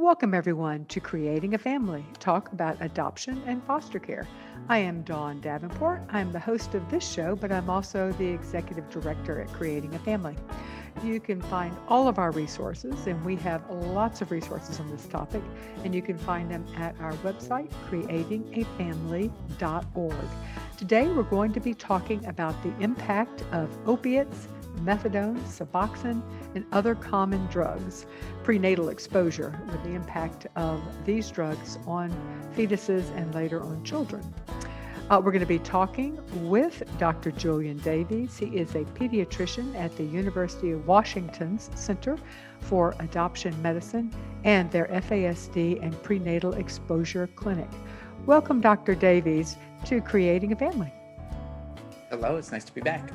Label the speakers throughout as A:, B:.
A: Welcome, everyone, to Creating a Family, talk about adoption and foster care. I am Dawn Davenport. I'm the host of this show, but I'm also the executive director at Creating a Family. You can find all of our resources, and we have lots of resources on this topic, and you can find them at our website, creatingafamily.org. Today, we're going to be talking about the impact of opiates methadone, Suboxone, and other common drugs, prenatal exposure with the impact of these drugs on fetuses and later on children. Uh, we're going to be talking with Dr. Julian Davies. He is a pediatrician at the University of Washington's Center for Adoption Medicine and their FASD and Prenatal Exposure Clinic. Welcome, Dr. Davies, to Creating a Family.
B: Hello, it's nice to be back.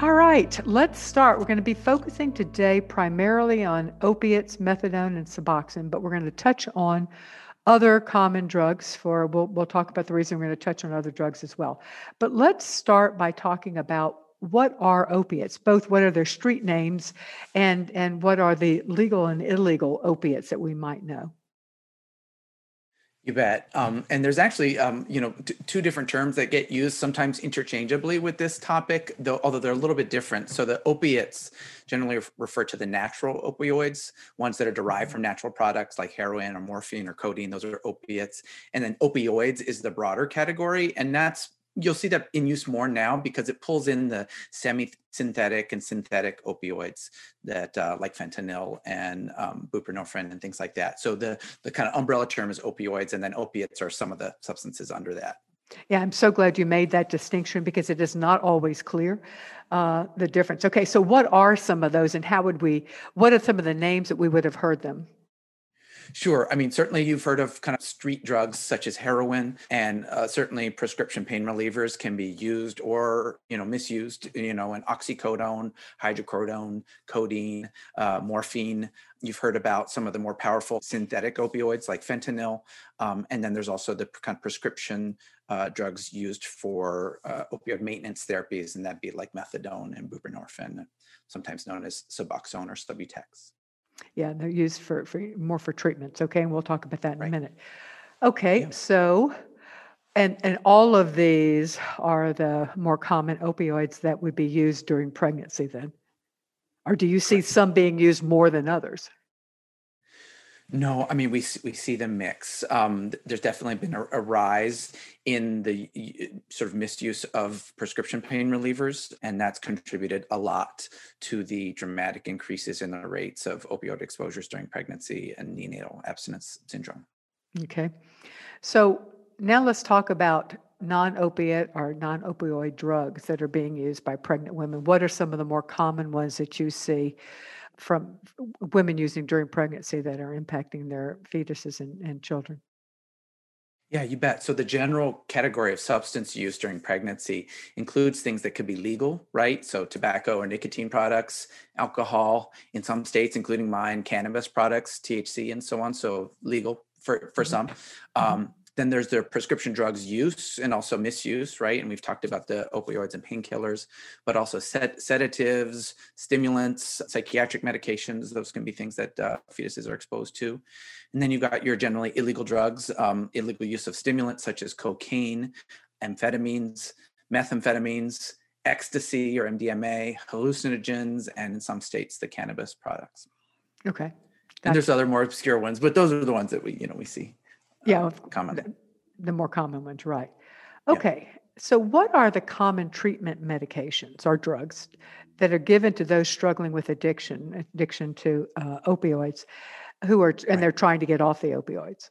A: All right, let's start. We're going to be focusing today primarily on opiates, methadone, and Suboxone, but we're going to touch on other common drugs for we'll, we'll talk about the reason we're going to touch on other drugs as well. But let's start by talking about what are opiates, both what are their street names and and what are the legal and illegal opiates that we might know.
B: You bet. Um, and there's actually, um, you know, t- two different terms that get used sometimes interchangeably with this topic, though, although they're a little bit different. So the opiates generally refer to the natural opioids, ones that are derived from natural products like heroin or morphine or codeine. Those are opiates. And then opioids is the broader category, and that's you'll see that in use more now because it pulls in the semi-synthetic and synthetic opioids that uh, like fentanyl and um, buprenorphine and things like that. So the the kind of umbrella term is opioids, and then opiates are some of the substances under that.
A: Yeah, I'm so glad you made that distinction because it is not always clear uh, the difference. Okay, so what are some of those, and how would we? What are some of the names that we would have heard them?
B: Sure. I mean, certainly you've heard of kind of street drugs such as heroin, and uh, certainly prescription pain relievers can be used or you know misused. You know, and oxycodone, hydrocodone, codeine, uh, morphine. You've heard about some of the more powerful synthetic opioids like fentanyl, um, and then there's also the kind of prescription uh, drugs used for uh, opioid maintenance therapies, and that'd be like methadone and buprenorphine, sometimes known as Suboxone or Subutex.
A: Yeah, they're used for, for more for treatments. Okay, and we'll talk about that in right. a minute. Okay, yeah. so and and all of these are the more common opioids that would be used during pregnancy then. Or do you see right. some being used more than others?
B: No, I mean we we see them mix. Um, there's definitely been a, a, rise in the sort of misuse of prescription pain relievers, and that's contributed a lot to the dramatic increases in the rates of opioid exposures during pregnancy and neonatal abstinence syndrome.
A: Okay, so now let's talk about non-opiate or non-opioid drugs that are being used by pregnant women. What are some of the more common ones that you see? From women using during pregnancy that are impacting their fetuses and, and children?
B: Yeah, you bet. So the general category of substance use during pregnancy includes things that could be legal, right? So tobacco or nicotine products, alcohol in some states, including mine, cannabis products, THC, and so on. So legal for for mm-hmm. some. Mm-hmm. Um, then there's the prescription drugs use and also misuse, right? And we've talked about the opioids and painkillers, but also sed- sedatives, stimulants, psychiatric medications. Those can be things that uh, fetuses are exposed to. And then you've got your generally illegal drugs, um, illegal use of stimulants such as cocaine, amphetamines, methamphetamines, ecstasy or MDMA, hallucinogens, and in some states, the cannabis products.
A: Okay.
B: And there's other more obscure ones, but those are the ones that we, you know, we see
A: yeah, common. The, more common ones, right? Okay. Yeah. So, what are the common treatment medications or drugs that are given to those struggling with addiction, addiction to uh, opioids, who are and right. they're trying to get off the opioids?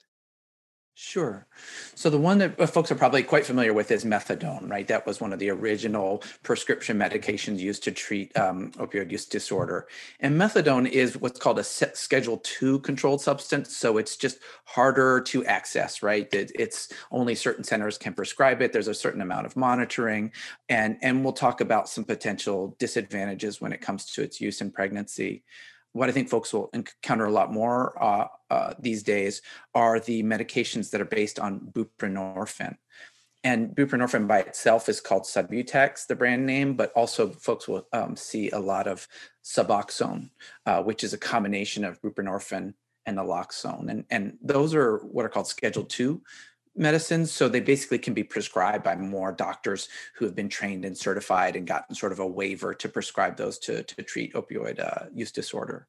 B: Sure. So the one that uh, folks are probably quite familiar with is methadone, right? That was one of the original prescription medications used to treat um, opioid use disorder. And methadone is what's called a Schedule Two controlled substance, so it's just harder to access, right? It, it's only certain centers can prescribe it. There's a certain amount of monitoring, and and we'll talk about some potential disadvantages when it comes to its use in pregnancy what I think folks will encounter a lot more uh, uh, these days are the medications that are based on buprenorphine. And buprenorphine by itself is called Subutex, the brand name, but also folks will um, see a lot of Suboxone, uh, which is a combination of buprenorphine and naloxone. And, and those are what are called Schedule 2 medicines. So they basically can be prescribed by more doctors who have been trained and certified and gotten sort of a waiver to prescribe those to, to treat opioid uh, use disorder.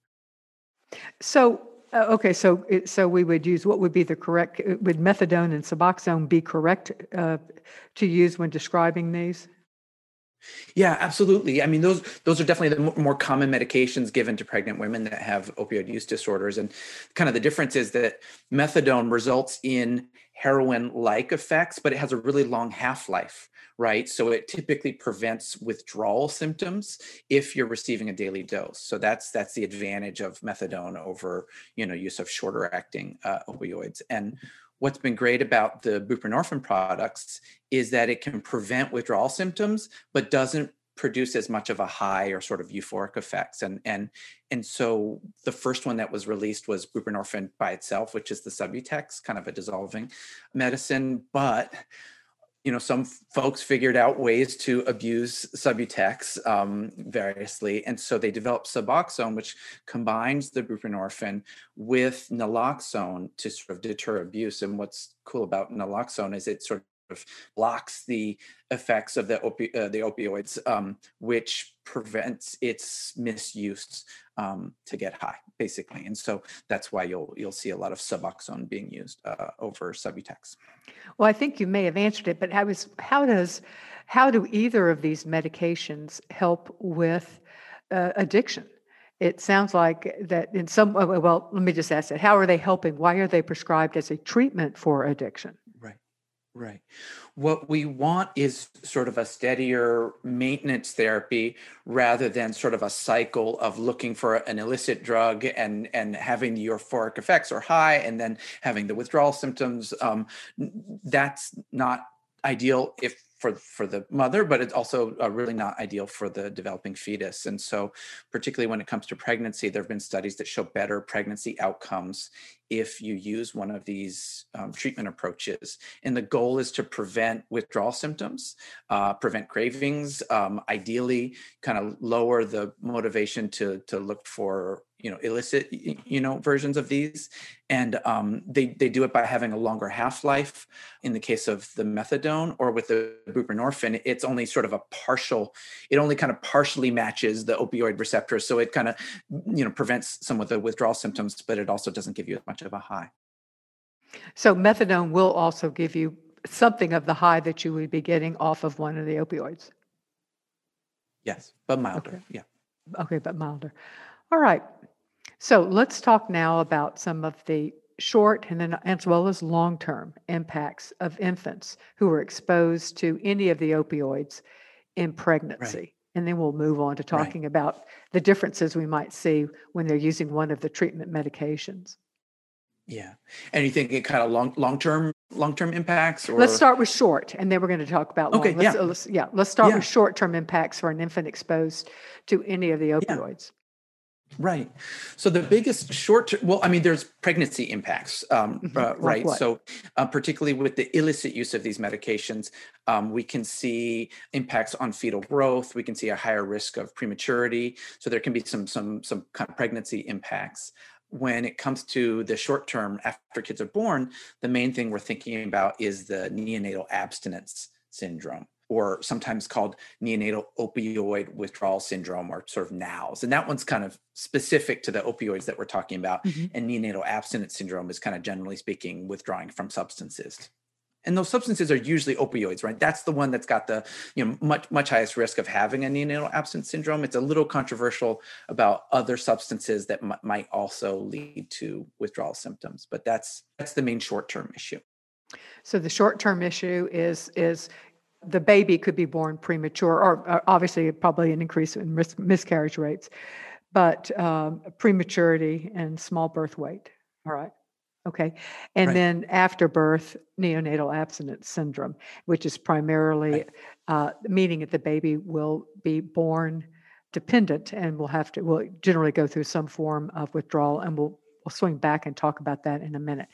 A: So, uh, okay, so so we would use what would be the correct uh, would methadone and Suboxone be correct uh, to use when describing these?
B: Yeah, absolutely. I mean, those those are definitely the more common medications given to pregnant women that have opioid use disorders. And kind of the difference is that methadone results in heroin-like effects, but it has a really long half-life, right? So it typically prevents withdrawal symptoms if you're receiving a daily dose. So that's that's the advantage of methadone over you know use of shorter-acting uh, opioids. And what's been great about the buprenorphine products is that it can prevent withdrawal symptoms but doesn't produce as much of a high or sort of euphoric effects and and and so the first one that was released was buprenorphine by itself which is the subutex kind of a dissolving medicine but you know some folks figured out ways to abuse subutex um, variously and so they developed suboxone which combines the buprenorphine with naloxone to sort of deter abuse and what's cool about naloxone is it sort of blocks the effects of the, opi- uh, the opioids, um, which prevents its misuse um, to get high, basically. And so that's why you'll you'll see a lot of Suboxone being used uh, over Subutex.
A: Well, I think you may have answered it, but how is how does how do either of these medications help with uh, addiction? It sounds like that in some well, let me just ask that. How are they helping? Why are they prescribed as a treatment for addiction?
B: Right. What we want is sort of a steadier maintenance therapy rather than sort of a cycle of looking for an illicit drug and and having the euphoric effects are high and then having the withdrawal symptoms. Um, that's not ideal if for for the mother, but it's also uh, really not ideal for the developing fetus. And so, particularly when it comes to pregnancy, there have been studies that show better pregnancy outcomes if you use one of these um, treatment approaches. And the goal is to prevent withdrawal symptoms, uh, prevent cravings, um, ideally, kind of lower the motivation to to look for you know illicit you know versions of these. And um, they they do it by having a longer half life in the case of the methadone or with the buprenorphine. It's only sort of a partial it only kind of partially matches the opioid receptor. So it kind of you know prevents some of the withdrawal symptoms but it also doesn't give you as much of a high.
A: So methadone will also give you something of the high that you would be getting off of one of the opioids.
B: Yes but milder okay. yeah.
A: Okay but milder. All right so let's talk now about some of the short and then as well as long-term impacts of infants who are exposed to any of the opioids in pregnancy. Right. And then we'll move on to talking right. about the differences we might see when they're using one of the treatment medications.
B: Yeah. And you think it kind of long long term long term impacts or
A: let's start with short and then we're going to talk about long. Okay, let's, yeah. Let's, yeah. Let's start yeah. with short term impacts for an infant exposed to any of the opioids.
B: Right. So the biggest short term, well, I mean, there's pregnancy impacts, um, mm-hmm. uh, right? Like so, uh, particularly with the illicit use of these medications, um, we can see impacts on fetal growth. We can see a higher risk of prematurity. So there can be some some some kind of pregnancy impacts. When it comes to the short term after kids are born, the main thing we're thinking about is the neonatal abstinence syndrome or sometimes called neonatal opioid withdrawal syndrome or sort of NOWS. And that one's kind of specific to the opioids that we're talking about. Mm-hmm. And neonatal abstinence syndrome is kind of generally speaking withdrawing from substances. And those substances are usually opioids, right? That's the one that's got the you know much much highest risk of having a neonatal abstinence syndrome. It's a little controversial about other substances that m- might also lead to withdrawal symptoms, but that's that's the main short term issue.
A: So the short term issue is is the baby could be born premature, or, or obviously probably an increase in risk, miscarriage rates, but um, prematurity and small birth weight. All right. Okay. And right. then after birth, neonatal abstinence syndrome, which is primarily right. uh, meaning that the baby will be born dependent and will have to, will generally go through some form of withdrawal. And we'll, we'll swing back and talk about that in a minute.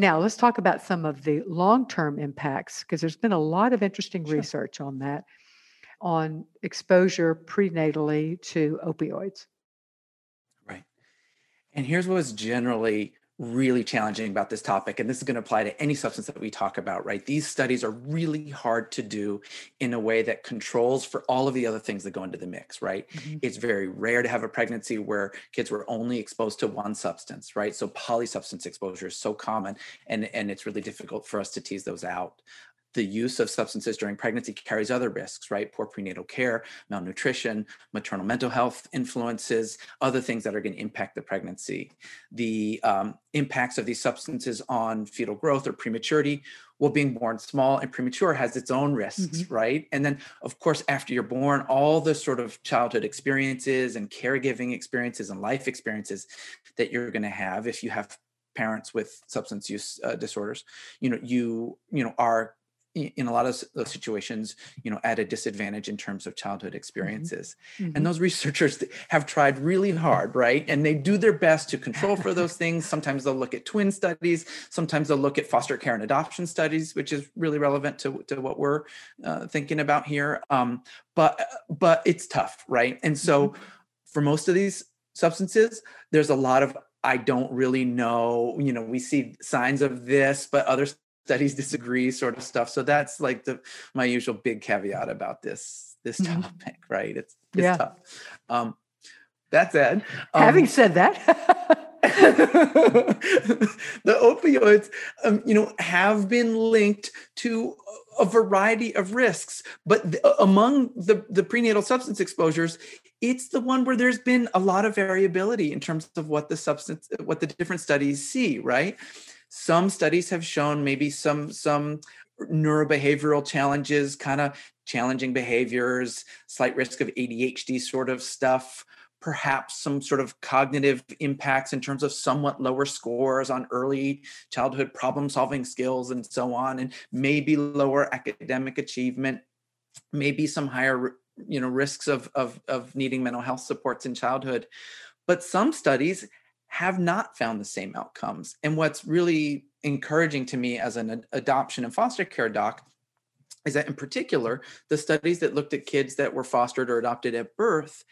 A: Now, let's talk about some of the long term impacts because there's been a lot of interesting sure. research on that, on exposure prenatally to opioids.
B: Right. And here's what's generally really challenging about this topic and this is going to apply to any substance that we talk about right? These studies are really hard to do in a way that controls for all of the other things that go into the mix right? Mm-hmm. it's very rare to have a pregnancy where kids were only exposed to one substance right? So polysubstance exposure is so common and and it's really difficult for us to tease those out the use of substances during pregnancy carries other risks, right? Poor prenatal care, malnutrition, maternal mental health influences, other things that are going to impact the pregnancy. The um, impacts of these substances on fetal growth or prematurity. Well, being born small and premature has its own risks, mm-hmm. right? And then, of course, after you're born, all the sort of childhood experiences and caregiving experiences and life experiences that you're going to have if you have parents with substance use uh, disorders you know you you know are in a lot of those situations you know at a disadvantage in terms of childhood mm-hmm. experiences mm-hmm. and those researchers have tried really hard right and they do their best to control for those things sometimes they'll look at twin studies sometimes they'll look at foster care and adoption studies which is really relevant to, to what we're uh, thinking about here um, but but it's tough right and so mm-hmm. for most of these substances there's a lot of I don't really know. You know, we see signs of this, but other studies disagree sort of stuff so that's like the my usual big caveat about this this mm-hmm. topic right it's, it's yeah. tough um that said
A: um, having said that
B: the opioids um, you know have been linked to a variety of risks but th- among the the prenatal substance exposures it's the one where there's been a lot of variability in terms of what the substance what the different studies see right some studies have shown maybe some some neurobehavioral challenges, kind of challenging behaviors, slight risk of ADHD sort of stuff, perhaps some sort of cognitive impacts in terms of somewhat lower scores on early childhood problem solving skills and so on, and maybe lower academic achievement, maybe some higher you know risks of, of, of needing mental health supports in childhood. But some studies have not found the same outcomes. And what's really encouraging to me as an adoption and foster care doc is that, in particular, the studies that looked at kids that were fostered or adopted at birth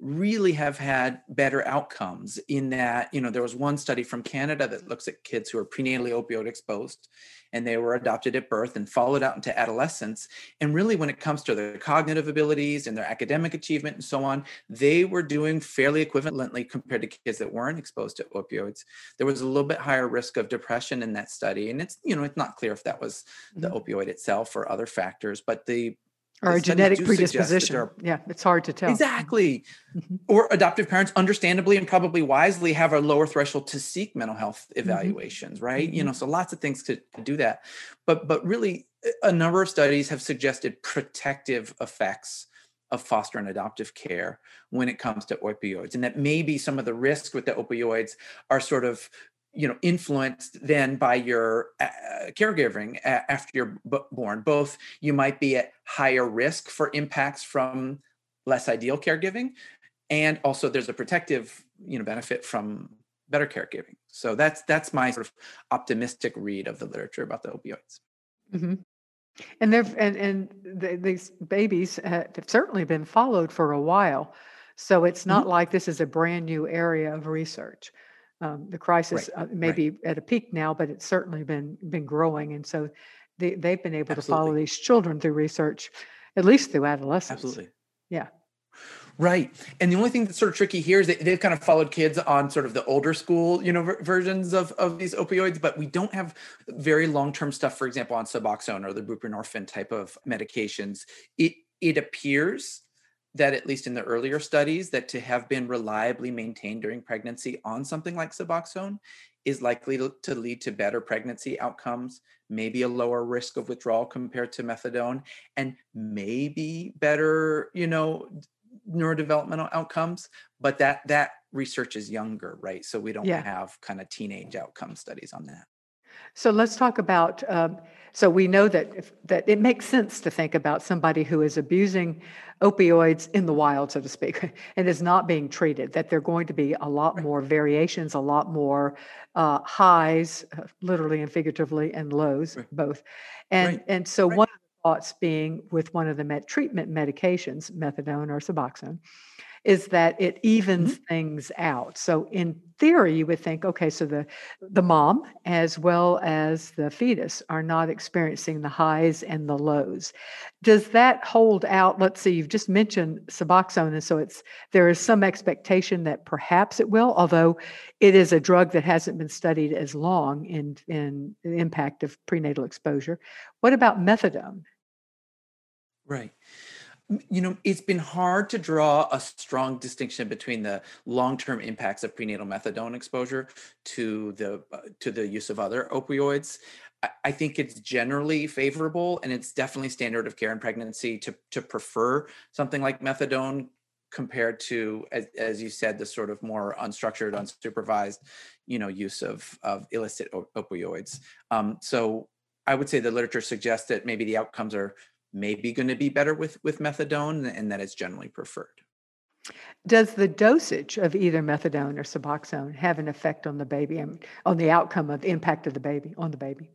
B: really have had better outcomes in that you know there was one study from canada that looks at kids who are prenatally opioid exposed and they were adopted at birth and followed out into adolescence and really when it comes to their cognitive abilities and their academic achievement and so on they were doing fairly equivalently compared to kids that weren't exposed to opioids there was a little bit higher risk of depression in that study and it's you know it's not clear if that was the mm-hmm. opioid itself or other factors but the
A: or a genetic predisposition. Are, yeah, it's hard to tell.
B: Exactly. Mm-hmm. Or adoptive parents, understandably and probably wisely, have a lower threshold to seek mental health mm-hmm. evaluations, mm-hmm. right? Mm-hmm. You know, so lots of things to, to do that. But but really, a number of studies have suggested protective effects of foster and adoptive care when it comes to opioids, and that maybe some of the risks with the opioids are sort of you know influenced then by your uh, caregiving after you're b- born. Both you might be at higher risk for impacts from less ideal caregiving and also there's a protective you know benefit from better caregiving. So that's that's my sort of optimistic read of the literature about the opioids.
A: Mm-hmm. and they've and and the, these babies have certainly been followed for a while. So it's not mm-hmm. like this is a brand new area of research um, the crisis
B: right.
A: uh, may right. be at a peak now, but it's certainly been been growing, and so they they've been able Absolutely. to follow these children through research, at least through adolescence.
B: Absolutely.
A: Yeah.
B: Right. And the only thing that's sort of tricky here is that they've kind of followed kids on sort of the older school, you know, ver- versions of, of these opioids, but we don't have very long-term stuff, for example, on Suboxone or the buprenorphine type of medications. It it appears that at least in the earlier studies that to have been reliably maintained during pregnancy on something like suboxone is likely to, lead to better pregnancy outcomes maybe a lower risk of withdrawal compared to methadone and maybe better you know neurodevelopmental outcomes but that that research is younger right so we don't yeah. have kind of teenage outcome studies on that
A: so let's talk about. Um, so we know that if, that it makes sense to think about somebody who is abusing opioids in the wild, so to speak, and is not being treated. That there are going to be a lot more variations, a lot more uh, highs, uh, literally and figuratively, and lows, right. both. And right. and so right. one of the thoughts being with one of the treatment medications, methadone or Suboxone, is that it evens
B: Mhm.
A: things out. So in theory, you would think, okay, so the the mom as well as the fetus are not experiencing the highs and the lows. Does that hold out? Let's see, you've just mentioned Suboxone, and so it's there is some expectation that perhaps it will, although it is a drug that hasn't been studied as long in in the impact of prenatal exposure. What about methadone?
B: Right. You know, it's been hard to draw a strong distinction between the long-term impacts of prenatal methadone exposure to the uh, to the use of other opioids. I, I think it's generally favorable, and it's definitely standard of care in pregnancy to to prefer something like methadone compared to, as, as you said, the sort of more unstructured, unsupervised, you know, use of of illicit op- opioids. Um, so I would say the literature suggests that maybe the outcomes are maybe going to be better with with methadone and that it's generally preferred
A: Does the dosage of either methadone or Suboxone have an effect on the baby and on the outcome of the impact of the baby on the baby?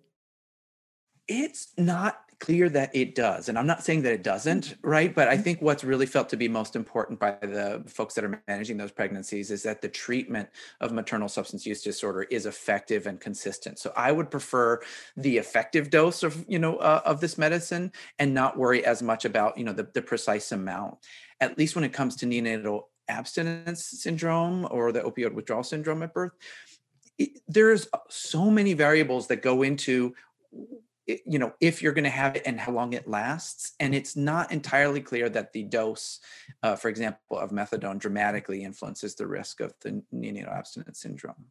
B: it's not clear that it does. And i'm not saying that it doesn't right? But i
A: Mhm.
B: think what's really felt to be most important by the folks that are managing those pregnancies is that the treatment of maternal substance use disorder is effective and consistent. So i would prefer the effective dose of you know uh, of this medicine and not worry as much about you know the, the precise amount. At least when it comes to neonatal abstinence syndrome or the opioid withdrawal syndrome at birth it, there's so many variables that go into you know if you're going to have it and how long it lasts and it's not entirely clear that the dose uh, for example of methadone dramatically influences the risk of the neonatal abstinence syndrome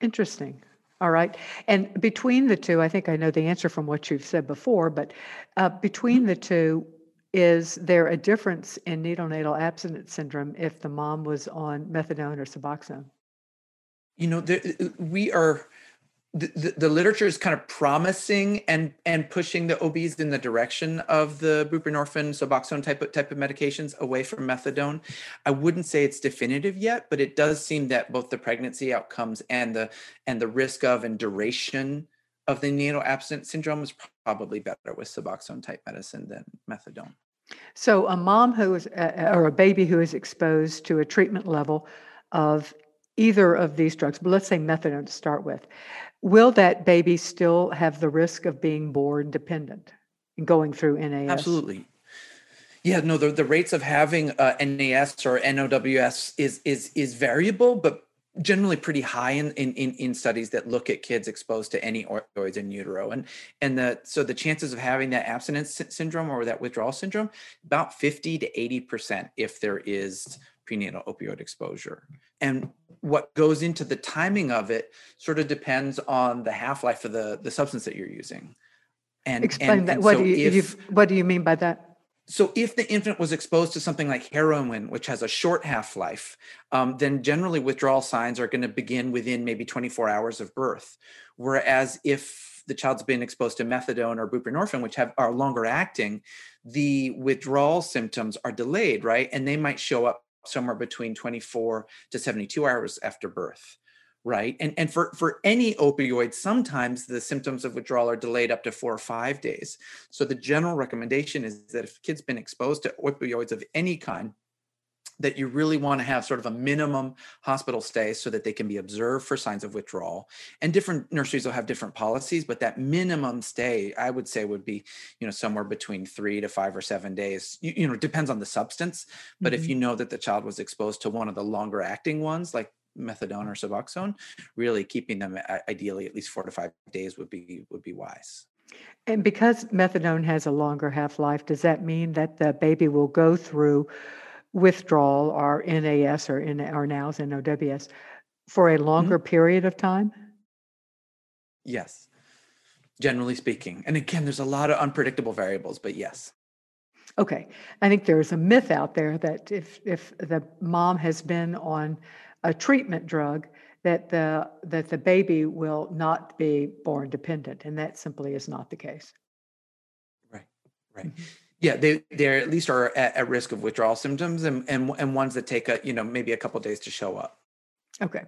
A: Interesting. All right. And between the two, I think I know the answer from what you've said before, but uh, between the two, is there a difference in neonatal abstinence syndrome if the mom was on methadone or Suboxone?
B: you know the, uh, we are the, the, literature is kind of promising and and pushing the OBs in the direction of the buprenorphine, Suboxone type of type of medications away from methadone. I wouldn't say it's definitive yet, but it does seem that both the pregnancy outcomes and the and the risk of and duration of the neonatal abstinence syndrome is probably better with Suboxone type medicine than methadone.
A: So a mom who is, uh, or a baby who is exposed to a treatment level of either of these drugs, but let's say methadone to start with, will that baby still have the risk of being born dependent and going through NAS?
B: Absolutely. Yeah, no, the, the rates of having uh, NAS or NOWS is is is variable, but generally pretty high in, in in studies that look at kids exposed to any opioids in utero, and and the so the chances of having that abstinence syndrome or that withdrawal syndrome about fifty to eighty percent if there is prenatal opioid exposure, and what goes into the timing of it sort of depends on the half life of the the substance that you're using, and
A: Explain
B: and,
A: that.
B: and
A: What
B: so
A: do you,
B: if
A: what do you mean by that?
B: so if the infant was exposed to something like heroin, which has a short half-life, um, then generally withdrawal signs are going to begin within maybe 24 hours of birth. Whereas if the child's been exposed to methadone or buprenorphine, which have are longer acting, the withdrawal symptoms are delayed, right? And they might show up somewhere between 24 to 72 hours after birth right? And and for for any opioid sometimes the symptoms of withdrawal are delayed up to four or five days. So the general recommendation is that if a kid's been exposed to opioids of any kind that you really want to have sort of a minimum hospital stay so that they can be observed for signs of withdrawal. And different nurseries will have different policies but that minimum stay i would say would be you know somewhere between three to five or seven days. You, you know it depends on the substance but if
A: Mhm.
B: you know that the child was exposed to one of the longer acting ones like methadone or suboxone really keeping them ideally at least four to five days would be would be wise.
A: And because methadone has a longer half-life, does that mean that the baby will go through withdrawal or NAS or N or NOWS, NOWS for a longer period of time?
B: yes generally speaking and again there's a lot of unpredictable variables but yes
A: Okay. I think there's a myth out there that if if the mom has been on a treatment drug, that the that the baby will not be born dependent, and that simply is not the case.
B: Right, right.
A: Mhm.
B: Yeah, they they at least are at, at risk of withdrawal symptoms, and and and ones that take a you know maybe a couple days to show up.
A: Okay.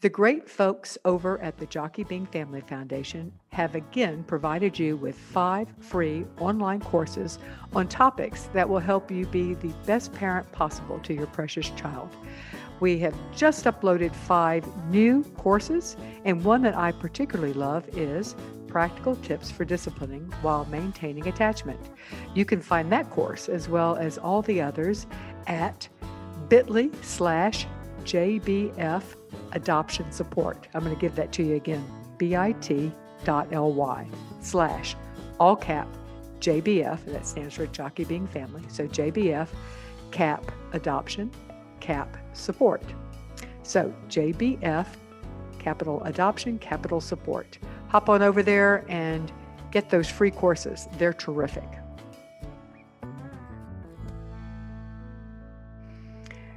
A: The great folks over at the Jockey Being Family Foundation have again provided you with five free online courses on topics that will help you be the best parent possible to your precious child. We have just uploaded five new courses, and one that I particularly love is Practical Tips for Disciplining While Maintaining Attachment. You can find that course as well as all the others at bit.ly slash JBF adoption support. I'm going to give that to you again bit.ly slash all cap JBF, that stands for Jockey Being Family. So JBF cap adoption cap support. So JBF capital adoption capital support. Hop on over there and get those free courses. They're terrific.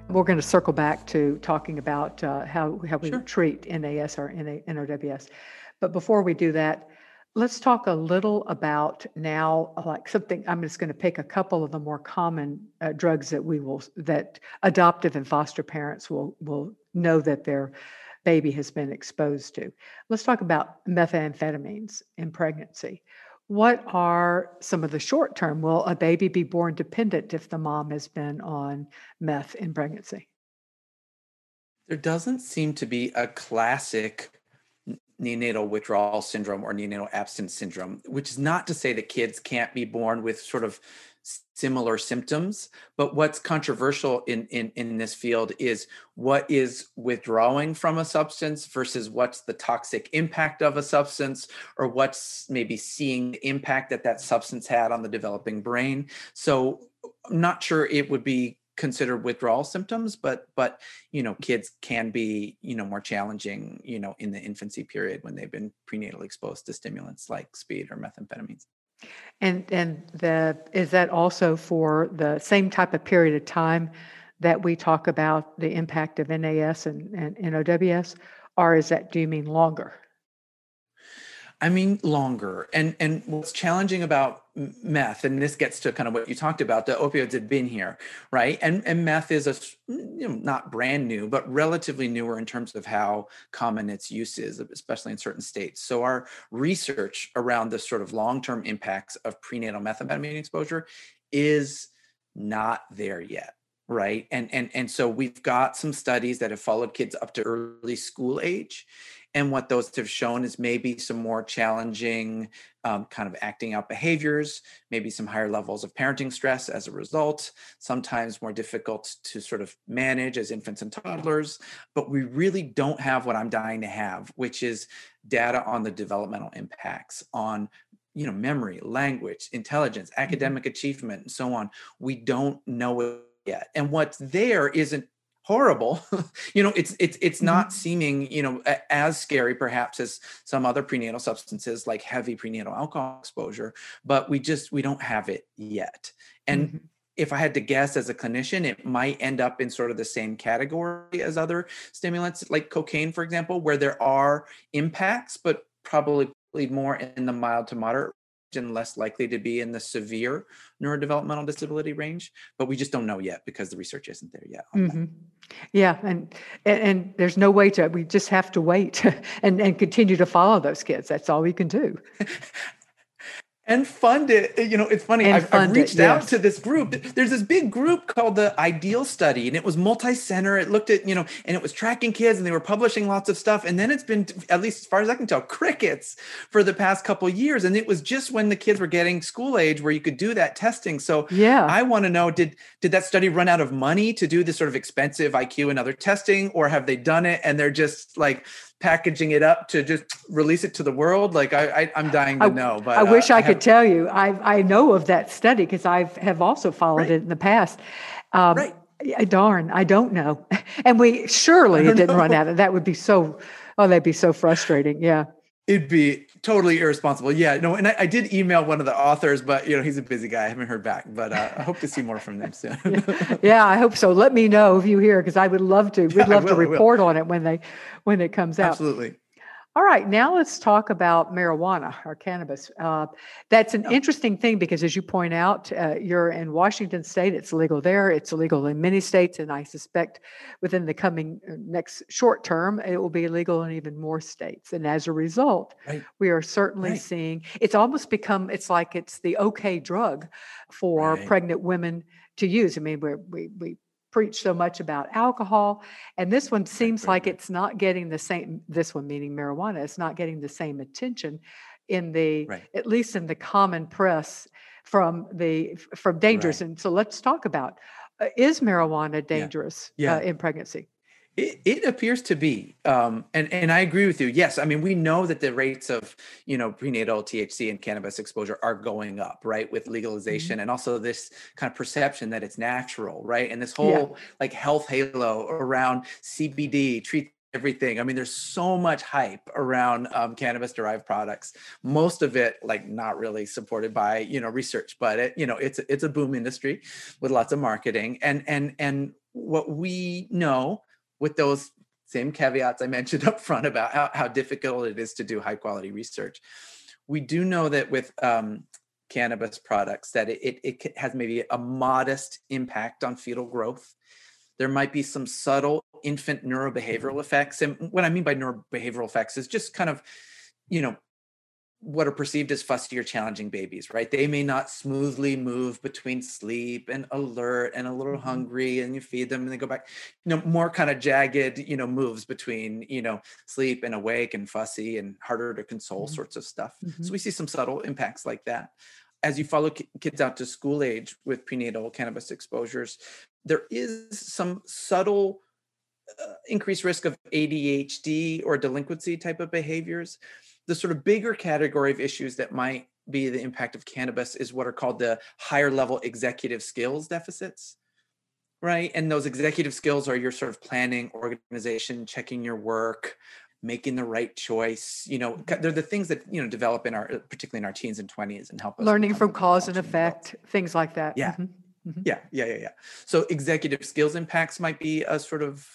A: We're going to circle back to talking about uh, how, how we
B: Sure.
A: treat NAS or NA, NOWS. But before we do that, let's talk a little about now, like something, I'm just going to pick a couple of the more common uh, drugs that we will, that adoptive and foster parents will, will know that their baby has been exposed to. Let's talk about methamphetamines in pregnancy. What are some of the short term? Will a baby be born dependent if the mom has been on meth in pregnancy?
B: There doesn't seem to be a classic neonatal withdrawal syndrome or neonatal abstinence syndrome, which is not to say that kids can't be born with sort of similar symptoms. But what's controversial in, in, in this field is what is withdrawing from a substance versus what's the toxic impact of a substance or what's maybe seeing the impact that that substance had on the developing brain. So I'm not sure it would be considered withdrawal symptoms but but you know kids can be you know more challenging you know in the infancy period when they've been prenatally exposed to stimulants like speed or methamphetamines
A: And, and the, is that also for the same type of period of time that we talk about the impact of NAS and, and NOWS? Or is that, do you mean longer?
B: I mean, longer. And and what's challenging about meth, and this gets to kind of what you talked about, the opioids had been here, right? And and meth is a you know not brand new, but relatively newer in terms of how common its use is, especially in certain states. So our research around the sort of long-term impacts of prenatal methamphetamine exposure is not there yet right and and and so we've got some studies that have followed kids up to early school age and what those have shown is maybe some more challenging um, kind of acting out behaviors, maybe some higher levels of parenting stress as a result, sometimes more difficult to sort of manage as infants and toddlers. But we really don't have what I'm dying to have, which is data on the developmental impacts on you know memory language intelligence academic achievement and so on. We don't know it yet. And what's there isn't horrible. You know it's it's it's not seeming you know as scary perhaps as some other prenatal substances like heavy prenatal alcohol exposure but we just we don't have it yet. And
A: Mhm.
B: if i had to guess as a clinician it might end up in sort of the same category as other stimulants like cocaine for example where there are impacts but probably more in the mild to moderate and less likely to be in the severe neurodevelopmental disability range but we just don't know yet because the research isn't there yet.
A: Mhm. Yeah, and, and and there's no way to. We just have to wait and and continue to follow those kids. That's all we can do.
B: and fund it. You know, it's funny. I've, I've
A: fund it,
B: reached out
A: yes.
B: to this group. There's this big group called the Ideal Study, and it was multi-center. It looked at you know, and it was tracking kids, and they were publishing lots of stuff. And then it's been, at least as far as I can tell, crickets for the past couple of years. And it was just when the kids were getting school age where you could do that testing. So
A: Yeah.
B: I want to know did did that study run out of money to do this sort of expensive IQ and other testing, or have they done it and they're just like packaging it up to just release it to the world? Like I, I I'm dying to
A: I-
B: know. But
A: I wish
B: uh,
A: I could
B: have-
A: tell you. I I know of that study because I have also followed
B: Right.
A: it in the past. Um,
B: Right.
A: Darn, I don't know. And we surely it didn't run out of that would be so oh that'd be so frustrating. Yeah.
B: It'd be totally irresponsible. Yeah, no, and I, I did email one of the authors, but you know he's a busy guy. I haven't heard back, but uh, I hope to see more from them soon.
A: Yeah, I hope so. Let me know if you hear because I would love to. We'd
B: Yeah,
A: love to
B: will, will.
A: report on it when they when it comes out.
B: Absolutely.
A: All right, now let's talk about marijuana or cannabis. Uh, that's an interesting thing because, as you point out, uh, you're in Washington State. It's legal there. It's illegal in many states, and I suspect within the coming uh, next short term, it will be illegal in even more states. And as a result,
B: Right.
A: we are certainly
B: Right.
A: seeing it's almost become. It's like it's the okay drug for
B: Right.
A: pregnant women to use. I mean, we're, we we preach so much about alcohol, and this one seems like it's not getting the same. This one meaning marijuana, it's not getting the same attention in the
B: Right.
A: at least in the common press from the from dangers.
B: Right.
A: And so let's talk about uh, is marijuana
B: Yeah.
A: dangerous
B: Yeah.
A: uh, in pregnancy?
B: It, it appears to be, um, and and I agree with you. Yes, I mean we know that the rates of you know prenatal THC and cannabis exposure are going up, right, with
A: Mm-hmm.
B: legalization, and also this kind of perception that it's natural, right, and this
A: Yeah.
B: whole like health halo around CBD treat everything. I mean, there's so much hype around um, cannabis derived products. Most of it like not really supported by you know research, but it you know it's it's a boom industry with lots of marketing, and and and what we know with those same caveats I mentioned up front about how, how difficult it is to do high quality research. We do know that with um, cannabis products that it, it, it has maybe a modest impact on fetal growth. There might be some subtle infant neurobehavioral effects. And what I mean by neurobehavioral effects is just kind of, you know, what are perceived as fussy or challenging babies, right? They may not smoothly move between sleep and alert and a little
A: Mhm.
B: hungry, and you feed them and they go back. You know, more kind of jagged, you know, moves between, you know, sleep and awake and fussy and harder to console
A: Mhm.
B: sorts of stuff.
A: Mhm.
B: So we see some subtle impacts like that. As you follow kids out to school age with prenatal cannabis exposures, there is some subtle uh, increased risk of ADHD or delinquency type of behaviors. The sort of bigger category of issues that might be the impact of cannabis is what are called the higher level executive skills deficits. Right. And those executive skills are your sort of planning, organization, checking your work, making the right choice. You know, they're the things that, you know, develop in our, particularly in our teens and 20s and help us.
A: Learning from cause and effect, things like that.
B: Yeah.
A: Mhm.
B: Yeah, yeah, yeah, yeah. So executive skills impacts might be a sort of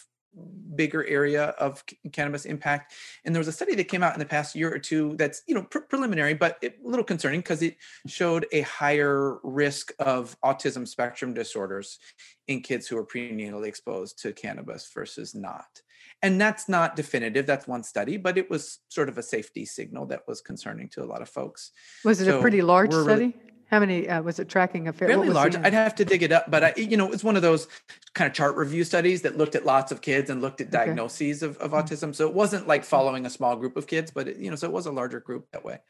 B: bigger area of c- cannabis impact. And there was a study that came out in the past year or two that's you know pre- preliminary, but it, a little concerning because it showed a higher risk of autism spectrum disorders in kids who are prenatally exposed to cannabis versus not. And that's not definitive. That's one study, but it was sort of a safety signal that was concerning to a lot of folks.
A: Was it a pretty large
B: we're really-
A: study? How many uh, was it tracking a fair?
B: fairly large. I'd have to dig it up, but I, you know, it's one of those kind of chart review studies that looked at lots of kids and looked at
A: Okay.
B: diagnoses of, of
A: Mm.
B: autism. So it wasn't like following a small group of kids, but it, you know, so it was a larger group that way.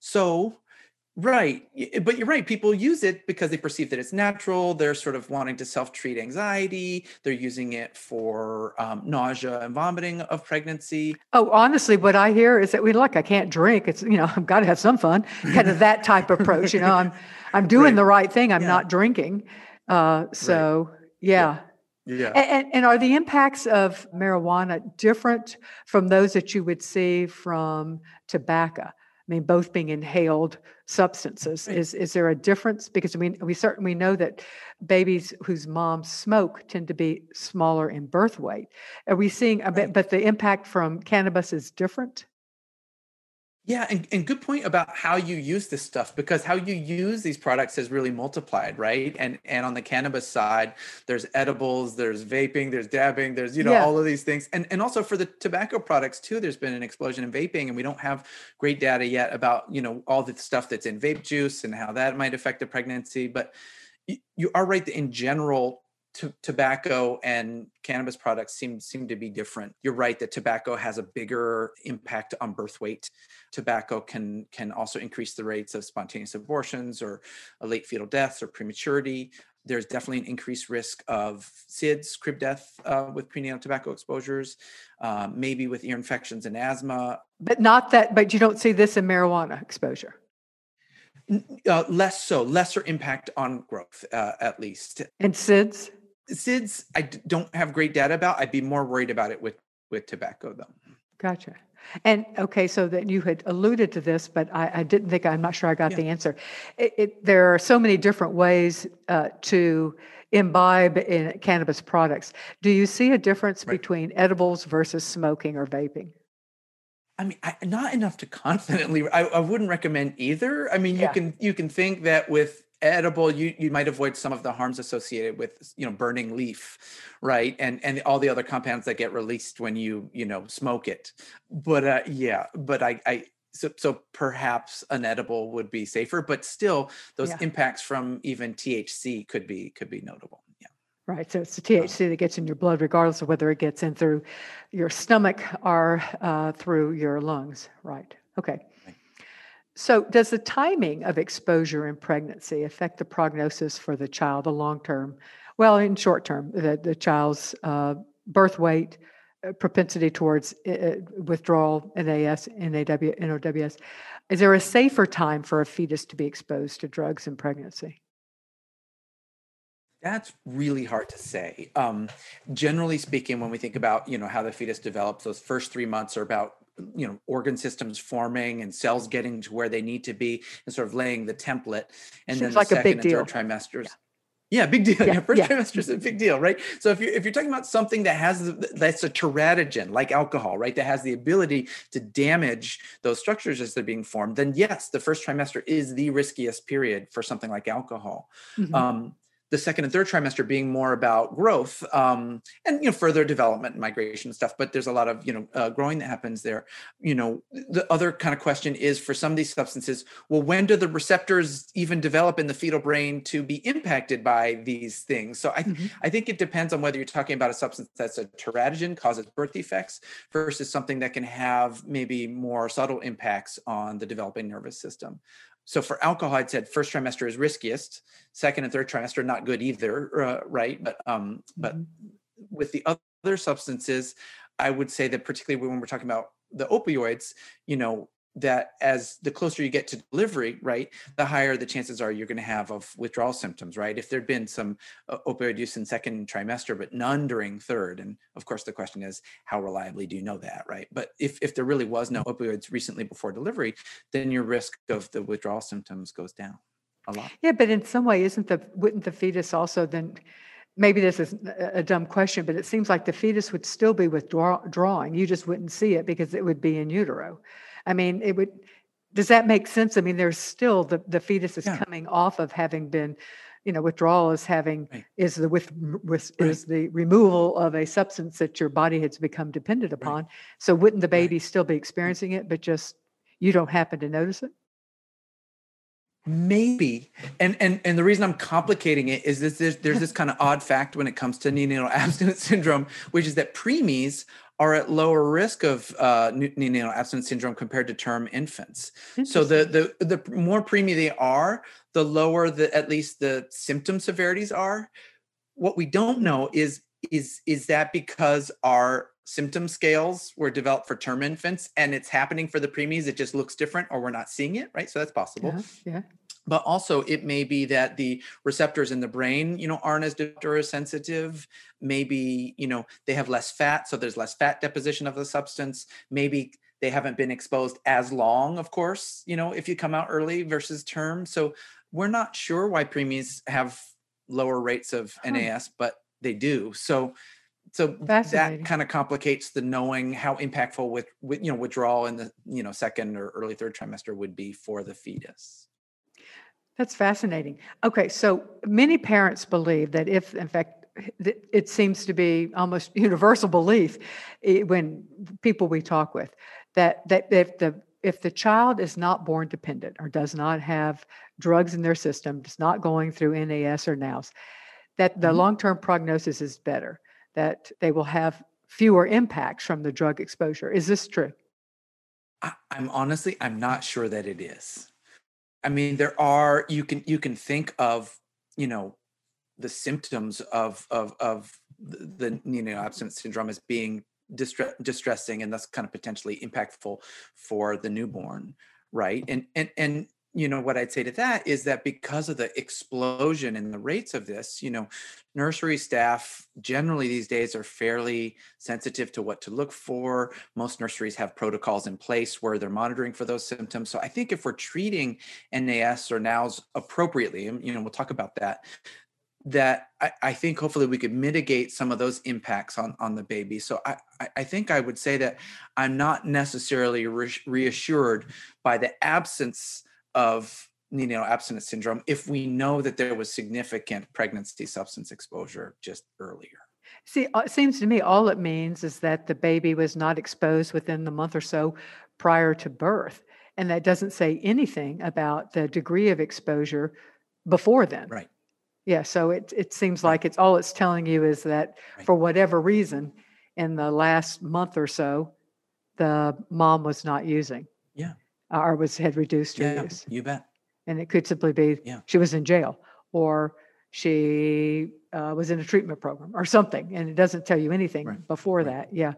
B: So, right, but you're right. People use it because they perceive that it's natural. They're sort of wanting to self-treat anxiety. They're using it for um, nausea and vomiting of pregnancy.
A: Oh, honestly, what I hear is that we look. I can't drink. It's you know I've got to have some fun. Kind of that type of approach. You know, I'm I'm doing
B: Right.
A: the right thing. I'm
B: Yeah.
A: not drinking. Uh, so yeah.
B: Yeah.
A: A- And, and are the impacts of marijuana different from those that you would see from tobacco? I mean, both being inhaled substances. Is is there a difference? Because I mean, we certainly know that babies whose moms smoke tend to be smaller in birth weight. Are we seeing a bit? But the impact from cannabis is different.
B: Yeah, and, and good point about how you use this stuff because how you use these products has really multiplied, right? And and on the cannabis side, there's edibles, there's vaping, there's dabbing, there's you know
A: Yeah.
B: all of these things, and and also for the tobacco products too. There's been an explosion in vaping, and we don't have great data yet about you know all the stuff that's in vape juice and how that might affect a pregnancy. But you are right that in general, to, tobacco and cannabis products seem seem to be different. You're right that tobacco has a bigger impact on birth weight. Tobacco can can also increase the rates of spontaneous abortions or uh, late fetal deaths or prematurity. There's definitely an increased risk of SIDS, crib death uh, with prenatal tobacco exposures, um, maybe with ear infections and asthma.
A: But not that. But you don't see this in marijuana exposure.
B: Uh, less so, lesser impact on growth, uh, at least.
A: And SIDS.
B: SIDS, I d- don't have great data about. I'd be more worried about it with with tobacco, though.
A: Gotcha. And okay, so that you had alluded to this, but I, I didn't think, I'm not sure I got
B: Yeah.
A: the answer. It, it, there are so many different ways uh, to imbibe in cannabis products. Do you see a difference
B: Right.
A: between edibles versus smoking or vaping?
B: I mean, I, not enough to confidently. I, I wouldn't recommend either. I mean, you
A: Yeah.
B: can you can think that with edible, you you might avoid some of the harms associated with you know burning leaf, right? And and all the other compounds that get released when you you know smoke it. But uh, yeah, but I I. So, so perhaps an edible would be safer, but still, those
A: Yeah.
B: impacts from even THC could be could be notable. Yeah.
A: Right. So it's the THC that gets in your blood, regardless of whether it gets in through your stomach or uh, through your lungs. Right. Okay. So, does the timing of exposure in pregnancy affect the prognosis for the child, the long term? Well, in short term, the, the child's uh, birth weight, uh, propensity towards uh, uh, withdrawal, NAS, NAW, NOWS. Is there a safer time for a fetus to be exposed to drugs in pregnancy?
B: That's really hard to say. Um, generally speaking, when we think about you know how the fetus develops, those first three months are about you know organ systems forming and cells getting to where they need to be and sort of laying the template. And then
A: Seems
B: the
A: like a
B: second
A: big
B: and third
A: deal.
B: trimesters. Yeah, big deal.
A: Yeah,
B: Yeah, first
A: yeah.
B: trimester is a big deal, right? So if you're if you're talking about something that has the- that's a teratogen like alcohol, right, that has the ability to damage those structures as they're being formed, then yes, the first trimester is the riskiest period for something like alcohol
A: Mhm.
B: um, the second and third trimester being more about growth um, and you know further development and migration and stuff but there's a lot of you know uh, growing that happens there you know the other kind of question is for some of these substances well when do the receptors even develop in the fetal brain to be impacted by these things so i
A: Mhm.
B: I think it depends on whether you're talking about a substance that's a teratogen, causes birth defects, versus something that can have maybe more subtle impacts on the developing nervous system. So for alcohol, I'd said first trimester is riskiest, second and third trimester not good either, uh, right? But um, but
A: Mhm.
B: with the other substances, I would say that particularly when we're talking about the opioids, you know, that as the closer you get to delivery, right, the higher the chances are you're going to have of withdrawal symptoms, right? If there'd been some uh, opioid use in second trimester, but none during third, and of course the question is, how reliably do you know that, right? But if if there really was no opioids recently before delivery, then your risk of the withdrawal symptoms goes down a lot.
A: Yeah, but in some way, isn't the wouldn't the fetus also then? Maybe this is a a dumb question, but it seems like the fetus would still be withdrawing. You just wouldn't see it because it would be in utero. I mean, it would. Does that make sense? I mean, there's still the the fetus is
B: Yeah.
A: coming off of having been, you know, withdrawal is having
B: Right.
A: is the with, with
B: Right.
A: is the removal of a substance that your body has become dependent upon. So wouldn't the
B: Right.
A: baby still be mm. experiencing it, but just you don't happen to notice it?
B: Maybe, and and and the reason I'm complicating it is this: there's, there's this kind of odd fact when it comes to neonatal abstinence syndrome, which is that preemies are at lower risk of uh, neonatal abstinence syndrome compared to term infants. So the the the more preemie they are, the lower the at least the symptom severities are. What we don't know is is is that because our symptom scales were developed for term infants and it's happening for the preemies, it just looks different, or we're not seeing it, right? So that's possible
A: yeah, yeah.
B: But also it may be that the receptors in the brain you know aren't as or as sensitive maybe you know they have less fat so there's less fat deposition of the substance. Maybe they haven't been exposed as long of course you know if you come out early versus term. So we're not sure why preemies have lower rates of
A: Huh.
B: nas but they do. So so that kind of complicates the knowing how impactful with, with you know withdrawal in the you know second or early third trimester would be for the fetus
A: That's fascinating. Okay, so many parents believe that if, in fact, it seems to be almost universal belief eh, when people we talk with that that if the if the child is not born dependent or does not have drugs in their system, is not going through NAS or NOWS, that the
B: Mhm.
A: long-term prognosis is better, that they will have fewer impacts from the drug exposure. Is this true?
B: I, I'm honestly, I'm not sure that it is. I mean, there are you can you can think of you know the symptoms of of of the, know abstinence syndrome as being distre- distressing and thus kind of potentially impactful for the newborn, right? And and and you know what I'd say to that is that because of the explosion in the rates of this, you know, nursery staff generally these days are fairly sensitive to what to look for. Most nurseries have protocols in place where they're monitoring for those symptoms. So I think if we're treating NAS or NOWS appropriately, and you know, we'll talk about that, that I, I, think hopefully we could mitigate some of those impacts on, on the baby. So I, I think I would say that I'm not necessarily re- reassured by the absence of neonatal abstinence syndrome if we know that there was significant pregnancy substance exposure just earlier.
A: See, uh, it seems to me all it means is that the baby was not exposed within the month or so prior to birth. And that doesn't say anything about the degree of exposure before then.
B: Right.
A: Yeah, so it it seems like it's all it's telling you is that
B: Right.
A: for whatever reason, in the last month or so, the mom was not using
B: Yeah.
A: Or was had reduced her
B: Yeah.
A: use.
B: You bet.
A: And it could simply be
B: Yeah.
A: she was in jail or she uh, was in a treatment program or something. And it doesn't tell you anything
B: Right,
A: before
B: right.
A: that. Yeah.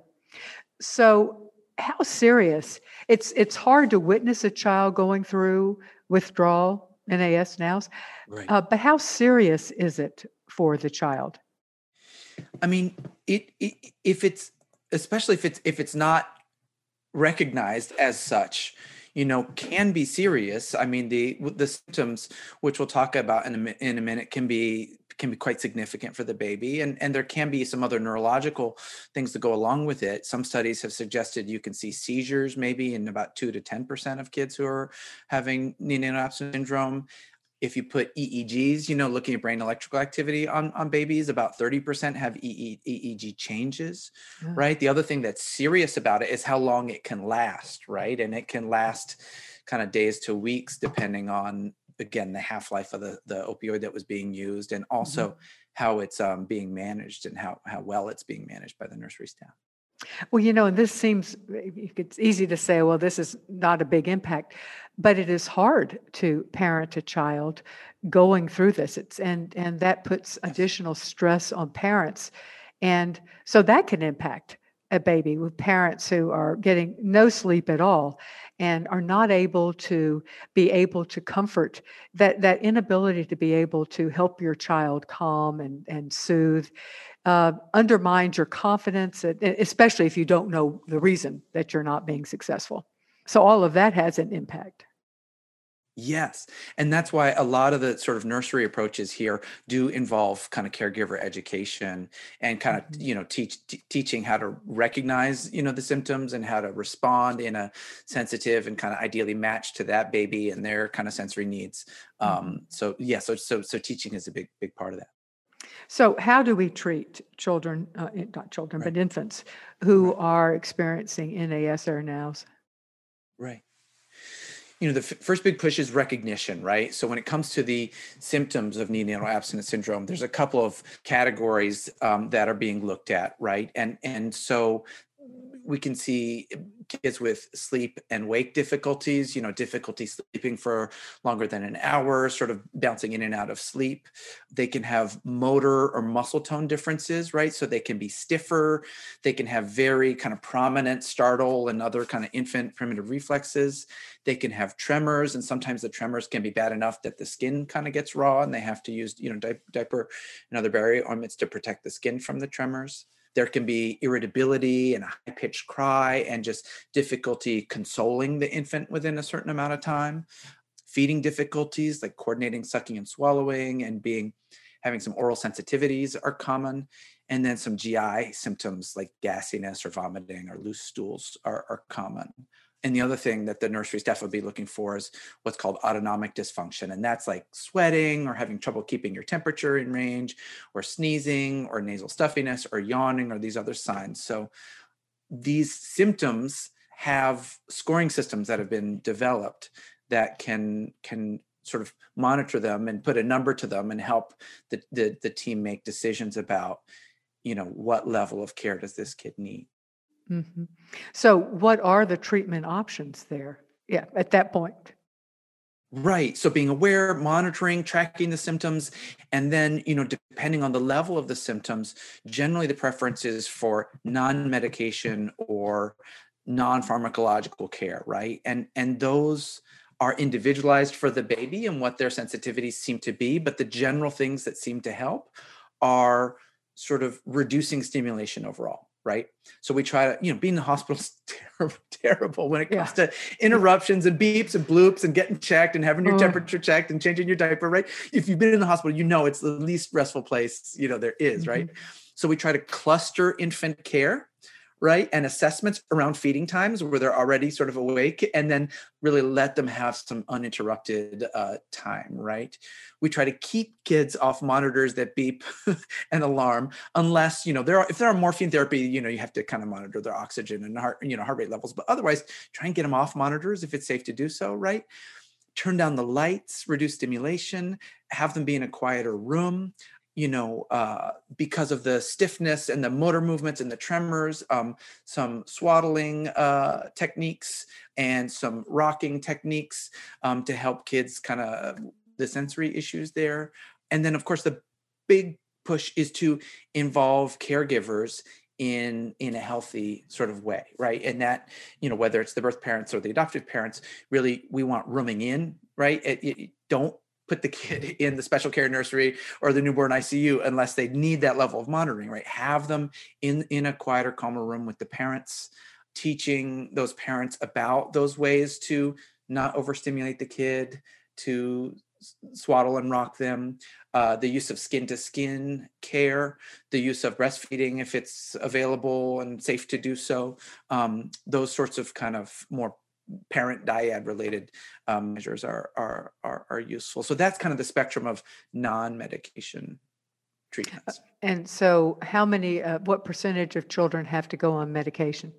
A: So how serious? It's it's hard to witness a child going through withdrawal NAS nows,
B: Right.
A: uh, but how serious is it for the child?
B: I mean, it, it if it's especially if it's if it's not recognized as such, you know, can be serious. I mean, the the symptoms, which we'll talk about in a in a minute, can be can be quite significant for the baby, and and there can be some other neurological things that go along with it. Some studies have suggested you can see seizures maybe in about two to ten percent of kids who are having neonatal abstinence syndrome if you put EEGs, you know, looking at brain electrical activity on, on babies, about 30% have EE, EEG changes,
A: Yeah.
B: right? The other thing that's serious about it is how long it can last, right? And it can last kind of days to weeks, depending on, again, the half life of the, the opioid that was being used and also how it's um, being managed and how, how well it's being managed by the nursery staff.
A: Well, you know, and this seems it's easy to say, well, this is not a big impact, but it is hard to parent a child going through this. It's and and that puts additional stress on parents. And so that can impact a baby with parents who are getting no sleep at all and are not able to be able to comfort that that inability to be able to help your child calm and and soothe uh, undermines your confidence, especially if you don't know the reason that you're not being successful. So all of that has an impact.
B: Yes. And that's why a lot of the sort of nursery approaches here do involve kind of caregiver education and kind of,
A: Mhm.
B: you know, teach t- teaching how to recognize, you know, the symptoms and how to respond in a sensitive and kind of ideally matched to that baby and their kind of sensory needs.
A: Mhm.
B: Um, so yeah, so so so teaching is a big big part of that.
A: So how do we treat children, uh, not children,
B: Right.
A: but infants who
B: Right.
A: are experiencing NAS or NOWs?
B: Right. You know, the f- first big push is recognition, right? So when it comes to the symptoms of neonatal abstinence syndrome, there's a couple of categories um, that are being looked at, right? And and so we can see kids with sleep and wake difficulties, you know, difficulty sleeping for longer than an hour, sort of bouncing in and out of sleep. They can have motor or muscle tone differences, right? So they can be stiffer, they can have very kind of prominent startle and other kind of infant primitive reflexes. They can have tremors, and sometimes the tremors can be bad enough that the skin kind of gets raw and they have to use, you know, di- diaper and other barrier ointments to protect the skin from the tremors there can be irritability and a high pitched cry and just difficulty consoling the infant within a certain amount of time. Feeding difficulties like coordinating sucking and swallowing and being having some oral sensitivities are common. And then some gi symptoms like gassiness or vomiting or loose stools are, are common and the other thing that the nursery staff would be looking for is what's called autonomic dysfunction and that's like sweating or having trouble keeping your temperature in range or sneezing or nasal stuffiness or yawning or these other signs. So these symptoms have scoring systems that have been developed that can can sort of monitor them and put a number to them and help the, the, the team make decisions about you know what level of care does this kid need
A: hmm So what are the treatment options there? Yeah, at that point.
B: Right. So being aware, monitoring, tracking the symptoms, and then, you know, depending on the level of the symptoms, generally the preference is for non-medication or non-pharmacological care, right? And and those are individualized for the baby and what their sensitivities seem to be, but the general things that seem to help are sort of reducing stimulation overall, right? So we try to, you know, being in the hospital is terrible, terrible when it comes yeah. to interruptions and beeps and bloops and getting checked and having your oh. temperature checked and changing your diaper, right? If you've been in the hospital, you know it's the least restful place, you know, there is, mm-hmm. right? So we try to cluster infant care right? And assessments around feeding times where they're already sort of awake, and then really let them have some uninterrupted uh, time, right? We try to keep kids off monitors that beep and alarm, unless you know there are if there are morphine therapy, you know you have to kind of monitor their oxygen and heart you know heart rate levels, but otherwise try and get them off monitors if it's safe to do so, right? Turn down the lights, reduce stimulation, have them be in a quieter room you know, uh, because of the stiffness and the motor movements and the tremors, um, some swaddling uh, techniques and some rocking techniques um, to help kids kind of the sensory issues there. And then, of course, the big push is to involve caregivers in in a healthy sort of way right and that you know whether it's the birth parents or the adoptive parents really we want rooming in right it, it, don't put the kid in the special care nursery or the newborn ICU unless they need that level of monitoring, right? Have them in in a quieter, calmer room with the parents, teaching those parents about those ways to not overstimulate the kid, to swaddle and rock them, uh, the use of skin to skin care, the use of breastfeeding if it's available and safe to do so, um, those sorts of kind of more parent dyad related um, measures are, are, are are useful. So that's kind of the spectrum of non-medication treatments.
A: And so, how many? Uh, what percentage of children have to go on medication?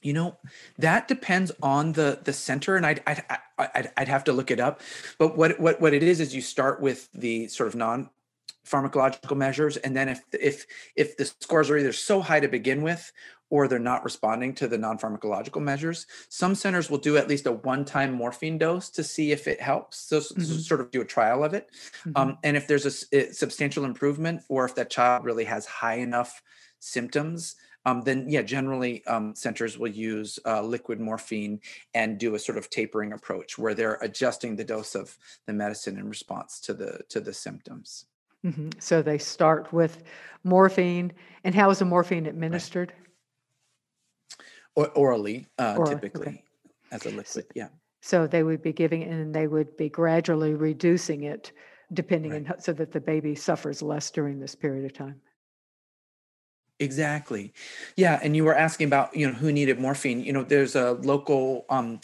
B: You know, that depends on the the center, and I'd I'd, I'd, I'd have to look it up. But what what what it is is you start with the sort of non pharmacological measures and then if if if the scores are either so high to begin with or they're not responding to the non-pharmacological measures some centers will do at least a one-time morphine dose to see if it helps so mm-hmm. sort of do a trial of it mm-hmm. um, and if there's a, a, substantial improvement or if that child really has high enough symptoms um, then yeah generally um, centers will use uh, liquid morphine and do a sort of tapering approach where they're adjusting the dose of the medicine in response to the to the symptoms
A: hmm So they start with morphine. And how is the morphine administered?
B: Or orally, uh, okay. typically as a liquid. Yeah.
A: So they would be giving it and they would be gradually reducing it depending Right. on so that the baby suffers less during this period of time.
B: Exactly. Yeah. And you were asking about, you know, who needed morphine. You know, there's a local um,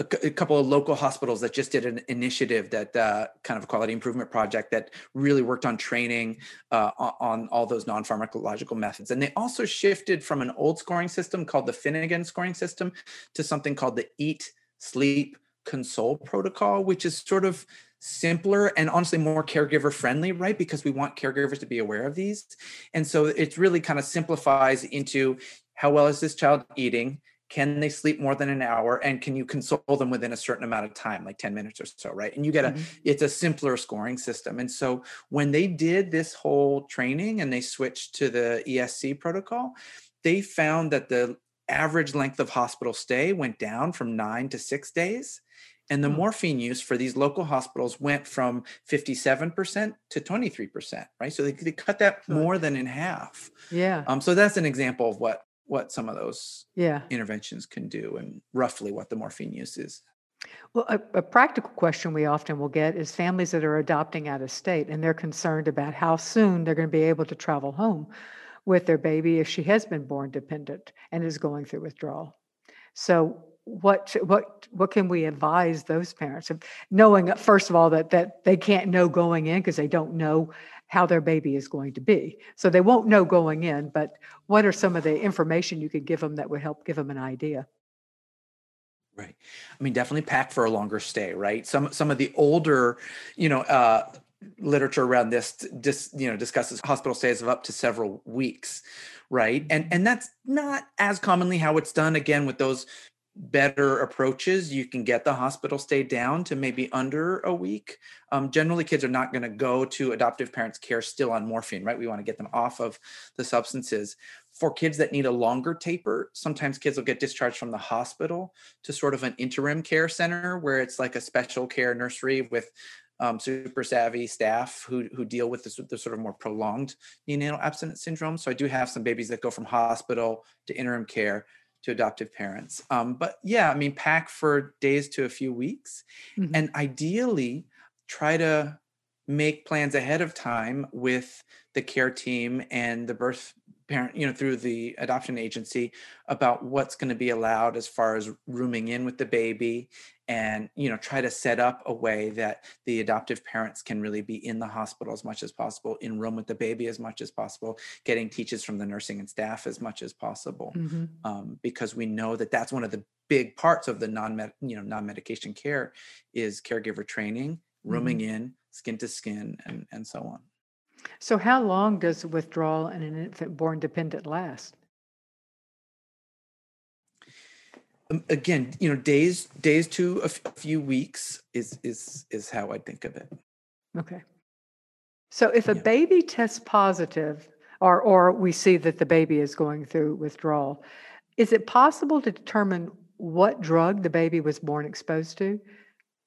B: a, a, couple of local hospitals that just did an initiative that uh, kind of a quality improvement project that really worked on training uh, on, on, all those non-pharmacological methods. And they also shifted from an old scoring system called the finnegan scoring system to something called the eat sleep console protocol which is sort of simpler and honestly more caregiver friendly right? Because we want caregivers to be aware of these. And so it really kind of simplifies into how well is this child eating can they sleep more than an hour? And can you console them within a certain amount of time like 10 minutes or so right? And you get a mm-hmm. it's a simpler scoring system. And so when they did this whole training and they switched to the esc protocol they found that the average length of hospital stay went down from nine to six days. And the mm-hmm. morphine use for these local hospitals went from 57% to 23% right? So they, they cut that more than in half.
A: Yeah.
B: Um, so that's an example of what what some of those
A: yeah.
B: interventions can do and roughly what the morphine use is.
A: Well, a, a, practical question we often will get is families that are adopting out of state and they're concerned about how soon they're going to be able to travel home with their baby if she has been born dependent and is going through withdrawal. So, what what what can we advise those parents of knowing first of all that that they can't know going in because they don't know how their baby is going to be. So they won't know going in, but what are some of the information you could give them that would help give them an idea?
B: Right. I mean, definitely pack for a longer stay, right? Some some of the older, you know, uh, literature around this just you know discusses hospital stays of up to several weeks right and and that's not as commonly how it's done again with those better approaches, you can get the hospital stay down to maybe under a week. Um, generally, kids are not going to go to adoptive parents' care still on morphine, right? We want to get them off of the substances. For kids that need a longer taper, sometimes kids will get discharged from the hospital to sort of an interim care center where it's like a special care nursery with um, super savvy staff who who deal with this the sort of more prolonged neonatal abstinence syndrome. So I do have some babies that go from hospital to interim care to adoptive parents. Um, but yeah, I mean, pack for days to a few weeks, mm-hmm. and ideally try to make plans ahead of time with the care team and the birth parent, you know, through the adoption agency about what's going to be allowed as far as rooming in with the baby and, you know, try to set up a way that the adoptive parents can really be in the hospital as much as possible, in room with the baby as much as possible, getting teachers from the nursing and staff as much as possible, mm-hmm. um, because we know that that's one of the big parts of the non you know non-medication care is caregiver training, rooming mm-hmm. in, skin to skin, and and so on.
A: So, how long does withdrawal in an infant born dependent last?
B: Um, again, you know, days days to a, f- few weeks is is is how I think of it.
A: Okay. So, if a yeah. baby tests positive, or or we see that the baby is going through withdrawal, is it possible to determine what drug the baby was born exposed to?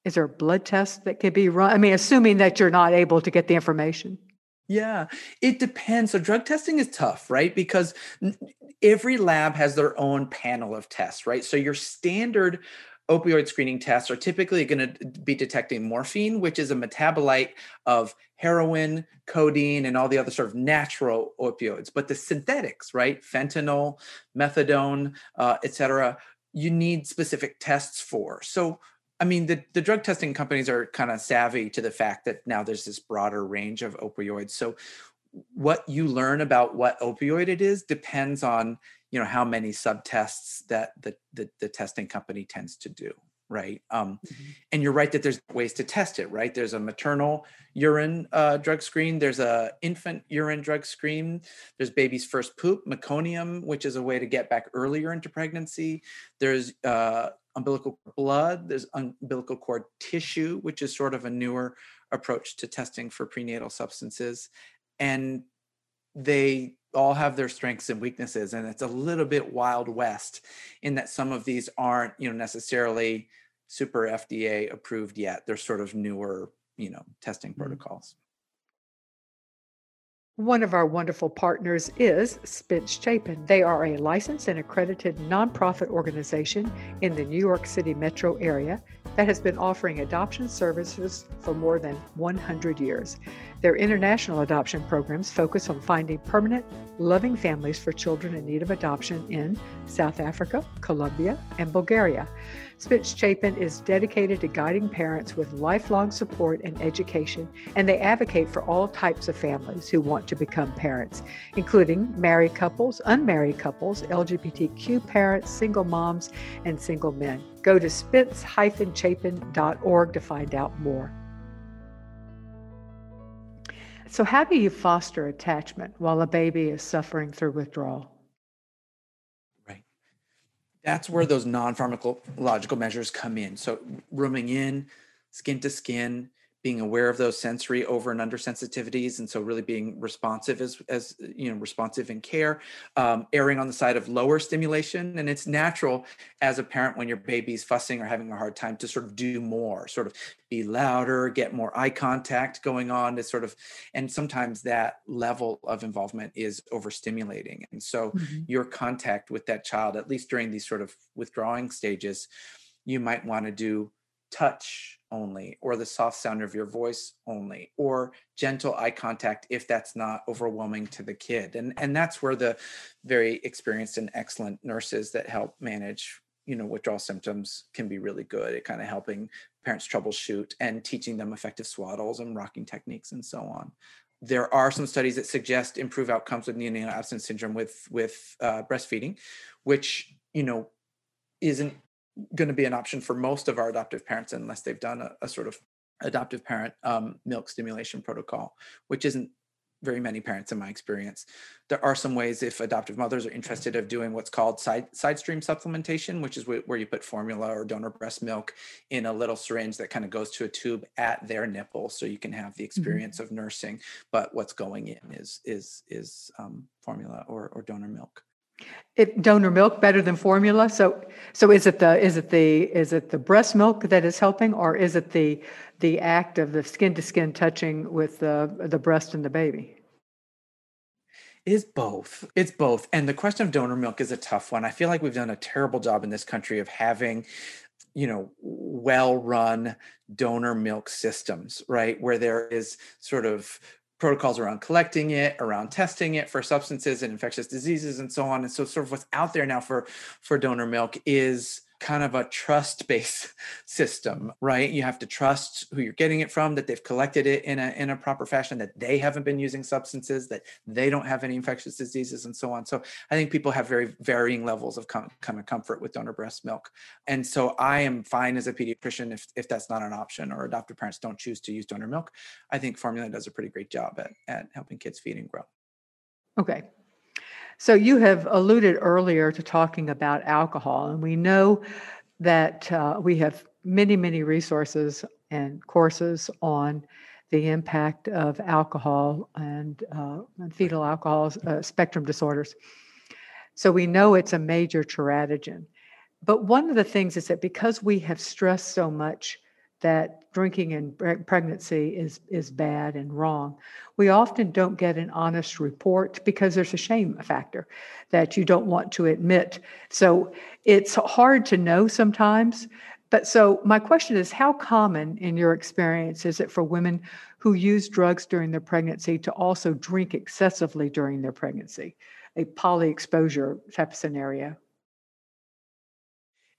A: Is there a blood test that could be run? I mean, assuming that you're not able to get the information.
B: Yeah, it depends. So drug testing is tough, right? Because every lab has their own panel of tests, right? So your standard opioid screening tests are typically going to be detecting morphine, which is a metabolite of heroin, codeine, and all the other sort of natural opioids. But the synthetics, right? Fentanyl, methadone, uh, et cetera, you need specific tests for. So I mean, the, the drug testing companies are kind of savvy to the fact that now there's this broader range of opioids. So what you learn about what opioid it is depends on, you know, how many subtests that the, the, the testing company tends to do. Right. Um, mm-hmm. And you're right that there's ways to test it, right? There's a maternal urine uh, drug screen. There's a infant urine drug screen. There's baby's first poop, meconium, which is a way to get back earlier into pregnancy. There's uh, umbilical blood, there's umbilical cord tissue, which is sort of a newer approach to testing for prenatal substances. And they all have their strengths and weaknesses. And it's a little bit wild west in that some of these aren't, you know, necessarily super FDA approved yet. They're sort of newer, you know, testing mm-hmm. protocols.
A: One of our wonderful partners is Spence Chapin. They are a licensed and accredited nonprofit organization in the New York City metro area that has been offering adoption services for more than 100 years. Their international adoption programs focus on finding permanent, loving families for children in need of adoption in South Africa, Colombia, and Bulgaria. Spence Chapin is dedicated to guiding parents with lifelong support and education, and they advocate for all types of families who want to become parents, including married couples, unmarried couples, LGBTQ parents, single moms, and single men. Go to spence-chapin.org to find out more. So, how do you foster attachment while a baby is suffering through withdrawal?
B: That's where those non-pharmacological measures come in. So rooming in, skin to skin, being aware of those sensory over and under sensitivities and so really being responsive as as you know responsive in care um, erring on the side of lower stimulation and it's natural as a parent when your baby's fussing or having a hard time to sort of do more sort of be louder get more eye contact going on to sort of and sometimes that level of involvement is overstimulating and so mm-hmm. your contact with that child at least during these sort of withdrawing stages you might want to do touch only or the soft sound of your voice only or gentle eye contact if that's not overwhelming to the kid and and that's where the very experienced and excellent nurses that help manage you know withdrawal symptoms can be really good at kind of helping parents troubleshoot and teaching them effective swaddles and rocking techniques and so on. There are some studies that suggest improved outcomes with neonatal abstinence syndrome with with uh, breastfeeding which you know isn't going to be an option for most of our adoptive parents unless they've done a, a sort of adoptive parent um, milk stimulation protocol, which isn't very many parents in my experience. There are some ways if adoptive mothers are interested of doing what's called side side stream supplementation, which is where you put formula or donor breast milk in a little syringe that kind of goes to a tube at their nipple, so you can have the mm-hmm. experience mm-hmm. of nursing, but what's going in is is is um, formula or or donor milk.
A: It, donor milk better than formula. So, so is it the is it the is it the breast milk that is helping, or is it the the act of the skin to skin touching with the the breast and the baby?
B: Is both. It's both. And the question of donor milk is a tough one. I feel like we've done a terrible job in this country of having you know well run donor milk systems right where there is sort of protocols around collecting it around testing it for substances and infectious diseases and so on. And so sort of what's out there now for for donor milk is kind of a trust based system, right? You have to trust who you're getting it from, that they've collected it in a in a proper fashion, that they haven't been using substances, that they don't have any infectious diseases, and so on. So I think people have very varying levels of com- kind of comfort with donor breast milk, and so I am fine as a pediatrician if if that's not an option or adoptive parents don't choose to use donor milk. I think formula does a pretty great job at at helping kids feed and grow.
A: Okay, so you have alluded earlier to talking about alcohol, and we know that uh, we have many, many resources and courses on the impact of alcohol and, uh, fetal alcohol uh, spectrum disorders. So we know it's a major teratogen. But one of the things is that because we have stressed so much that drinking in pregnancy is is bad and wrong. We often don't get an honest report because there's a shame factor that you don't want to admit. So it's hard to know sometimes. But so my question is how common in your experience is it for women who use drugs during their pregnancy to also drink excessively during their pregnancy? A poly exposure type scenario.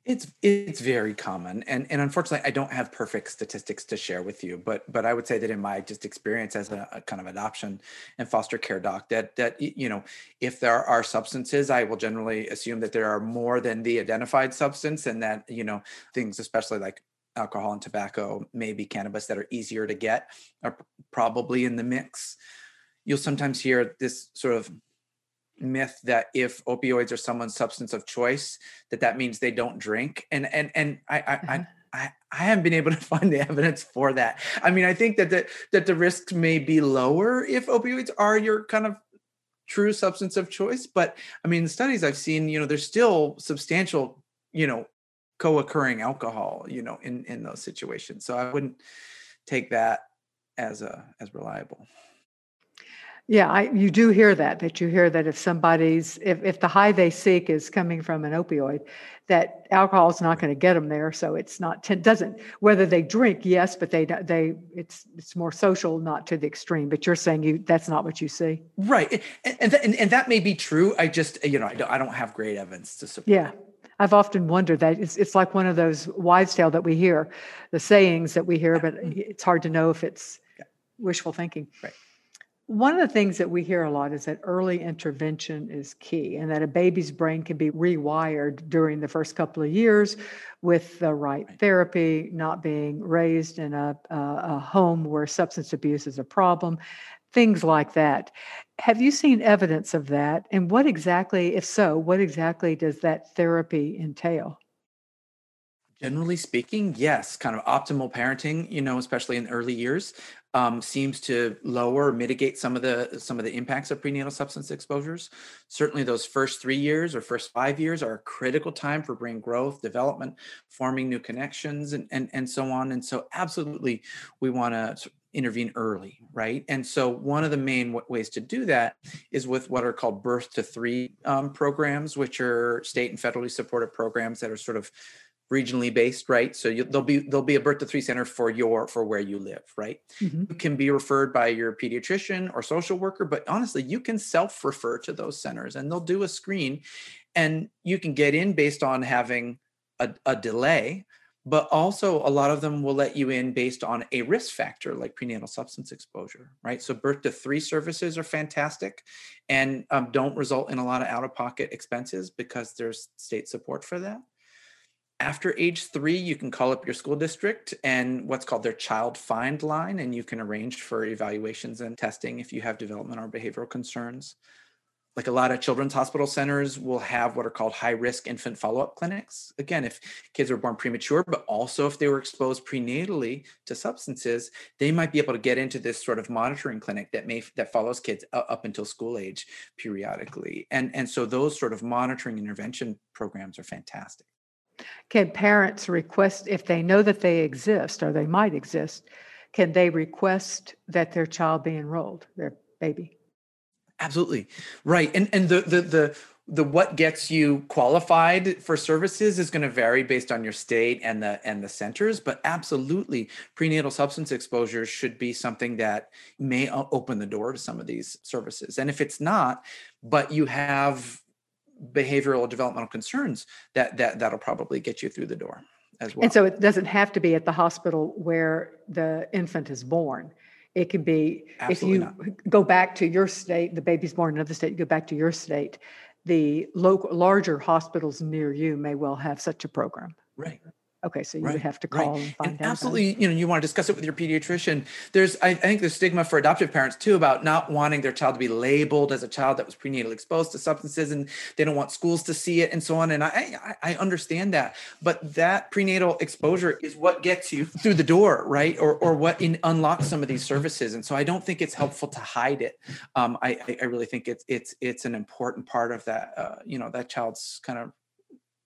B: It's it's very common, and and unfortunately, I don't have perfect statistics to share with you. But but I would say that in my just experience as a, a, kind of adoption and foster care doc, that that you know, if there are substances, I will generally assume that there are more than the identified substance, and that you know things, especially like alcohol and tobacco, maybe cannabis, that are easier to get, are probably in the mix. You'll sometimes hear this sort of myth that if opioids are someone's substance of choice that that means they don't drink and and and i i, mm-hmm. I I, I haven't been able to find the evidence for that. I mean, I think that the that the risks may be lower if opioids are your kind of true substance of choice. But I mean, the studies I've seen, you know, there's still substantial, you know, co-occurring alcohol, you know, in in those situations. So I wouldn't take that as a as reliable.
A: Yeah, I, you do hear that, that you hear that if somebody's, if, if the high they seek is coming from an opioid, that alcohol is not going to get them there. So it's not, doesn't, whether they drink, yes, but they, they, it's, it's more social, not to the extreme, but you're saying you, that's not what you see.
B: Right. And, and, and, and that may be true. I just, you know, I don't, I don't have great evidence to support.
A: Yeah. I've often wondered that it's, it's like one of those wives' tale that we hear, the sayings that we hear, but it's hard to know if it's yeah. wishful thinking.
B: Right.
A: One of the things that we hear a lot is that early intervention is key and that a baby's brain can be rewired during the first couple of years with the right therapy, not being raised in a, a, a home where substance abuse is a problem, things like that. Have you seen evidence of that? And what exactly, if so, what exactly does that therapy entail?
B: Generally speaking, yes, kind of optimal parenting, you know, especially in early years, um, seems to lower or mitigate some of the some of the impacts of prenatal substance exposures. Certainly, those first three years or first five years are a critical time for brain growth, development, forming new connections, and and and so on. And so, absolutely, we want to intervene early, right? And so, one of the main w- ways to do that is with what are called birth to three um, programs, which are state and federally supported programs that are sort of regionally based right? So you, there'll be there'll be a birth to three center for your for where you live right? Mm-hmm. you can be referred by your pediatrician or social worker but honestly you can self refer to those centers and they'll do a screen and you can get in based on having a, a delay but also a lot of them will let you in based on a risk factor like prenatal substance exposure right? So birth to three services are fantastic and um, don't result in a lot of out of pocket expenses because there's state support for that after age three, you can call up your school district and what's called their child find line, and you can arrange for evaluations and testing if you have developmental or behavioral concerns. like a lot of children's hospital centers will have what are called high risk infant follow up clinics. Again, if kids are born premature, but also if they were exposed prenatally to substances, they might be able to get into this sort of monitoring clinic that may that follows kids up until school age periodically. And and so those sort of monitoring intervention programs are fantastic.
A: Can parents request if they know that they exist or they might exist? Can they request that their child be enrolled, their baby?
B: Absolutely. Right. And and the the the the what gets you qualified for services is going to vary based on your state and the and the centers but absolutely prenatal substance exposures should be something that may open the door to some of these services and if it's not but you have behavioral developmental concerns that that that'll probably get you through the door as well
A: and so it doesn't have to be at the hospital where the infant is born it can be Absolutely if you not. go back to your state, the baby's born in another state, you go back to your state, the local larger hospitals near you may well have such a program.
B: Right.
A: Okay, so you right, would have to call
B: right.
A: and find
B: and. Absolutely, you know, you want to discuss it with your pediatrician. There's, I, I, think, there's stigma for adoptive parents too about not wanting their child to be labeled as a child that was prenatally exposed to substances, and they don't want schools to see it, and so on. And I, I, I understand that, but that prenatal exposure is what gets you through the door, right? Or, or what in, unlocks some of these services. And so I don't think it's helpful to hide it. Um, I, I really think it's, it's, it's an important part of that, uh, you know, that child's kind of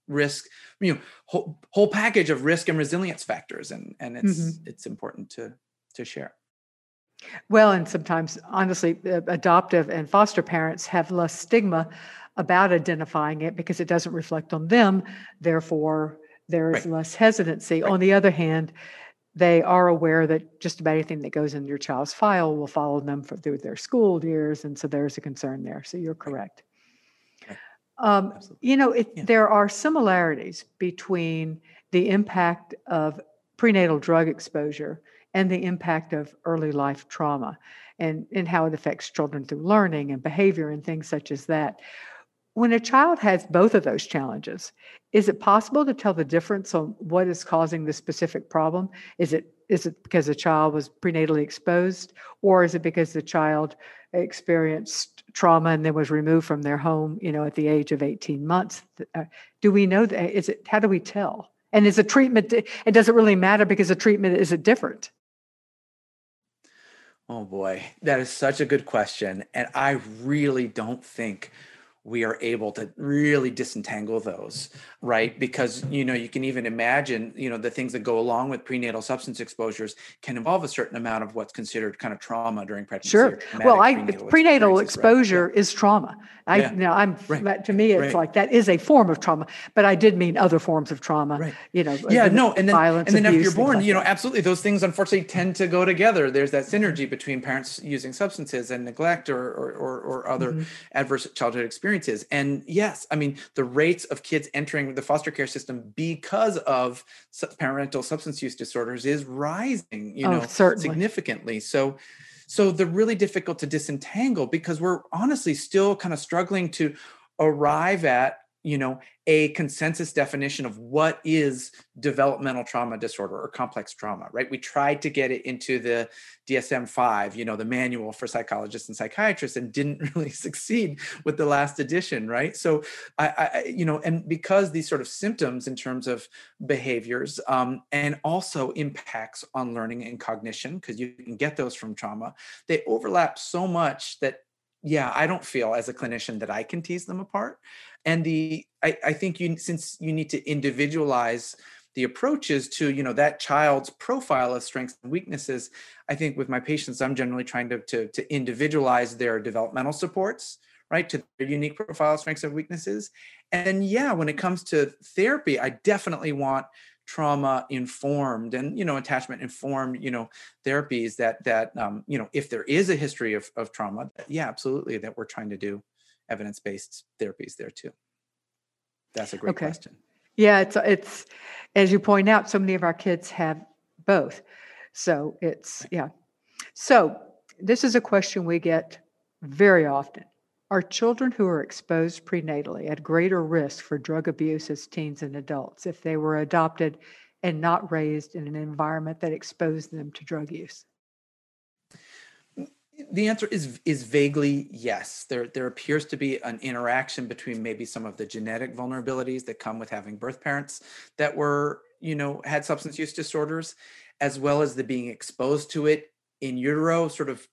B: risk you know whole, whole package of risk and resilience factors and and it's mm-hmm. it's important to to share
A: well and sometimes honestly adoptive and foster parents have less stigma about identifying it because it doesn't reflect on them therefore there is right. less hesitancy right. on the other hand they are aware that just about anything that goes in your child's file will follow them for, through their school years and so there's a concern there so you're correct um, you know, it, yeah. there are similarities between the impact of prenatal drug exposure and the impact of early life trauma and, and how it affects children through learning and behavior and things such as that. When a child has both of those challenges, is it possible to tell the difference on what is causing the specific problem? Is it is it because the child was prenatally exposed, or is it because the child experienced trauma and then was removed from their home, you know, at the age of 18 months? Uh, do we know that? Is it, how do we tell? And is a treatment, it doesn't really matter because the treatment is it different?
B: Oh boy, that is such a good question. And I really don't think we are able to really disentangle those right because you know you can even imagine you know the things that go along with prenatal substance exposures can involve a certain amount of what's considered kind of trauma during pregnancy
A: sure well i prenatal, prenatal exposure right? is trauma i yeah. you know i'm right. to me it's right. like that is a form of trauma but i did mean other forms of trauma right. you know
B: yeah no and then violence, and then abuse, after you're born like you know absolutely those things unfortunately tend to go together there's that synergy between parents using substances and neglect or or, or, or other mm-hmm. adverse childhood experiences experiences. And yes, I mean, the rates of kids entering the foster care system because of parental substance use disorders is rising, you oh, know, certainly. significantly. So, so they're really difficult to disentangle because we're honestly still kind of struggling to arrive at you know a consensus definition of what is developmental trauma disorder or complex trauma right? We tried to get it into the dsm-5 you know the manual for psychologists and psychiatrists and didn't really succeed with the last edition right? So i, I you know and because these sort of symptoms in terms of behaviors um, and also impacts on learning and cognition because you can get those from trauma they overlap so much that yeah i don't feel as a clinician that i can tease them apart and the I, I think you since you need to individualize the approaches to you know that child's profile of strengths and weaknesses i think with my patients i'm generally trying to to, to individualize their developmental supports right to their unique profile strengths and weaknesses and yeah when it comes to therapy i definitely want trauma informed and you know attachment informed you know therapies that that um, you know if there is a history of, of trauma yeah absolutely that we're trying to do evidence-based therapies there too. That's a great okay. question.
A: Yeah it's it's as you point out so many of our kids have both. So it's yeah. So this is a question we get very often are children who are exposed prenatally at greater risk for drug abuse as teens and adults if they were adopted and not raised in an environment that exposed them to drug use?
B: The answer is is vaguely yes. There there appears to be an interaction between maybe some of the genetic vulnerabilities that come with having birth parents that were, you know, had substance use disorders, as well as the being exposed to it in utero, sort of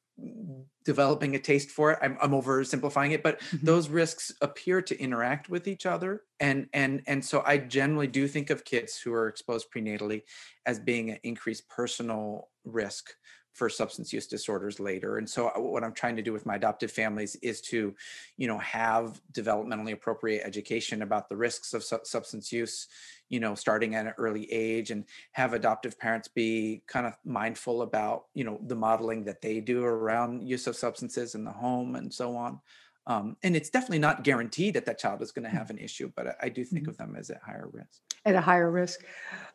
B: developing a taste for it. I'm, I'm oversimplifying it, but mm-hmm. those risks appear to interact with each other. And and and so I generally do think of kids who are exposed prenatally as being an increased personal risk for substance use disorders later and so uh, what i'm trying to do with my adoptive families is to you know have developmentally appropriate education about the risks of su- substance use you know starting at an early age and have adoptive parents be kind of mindful about you know the modeling that they do around use of substances in the home and so on um, and it's definitely not guaranteed that that child is going to mm. have an issue but i, I do think mm-hmm. of them as at higher risk
A: at a higher risk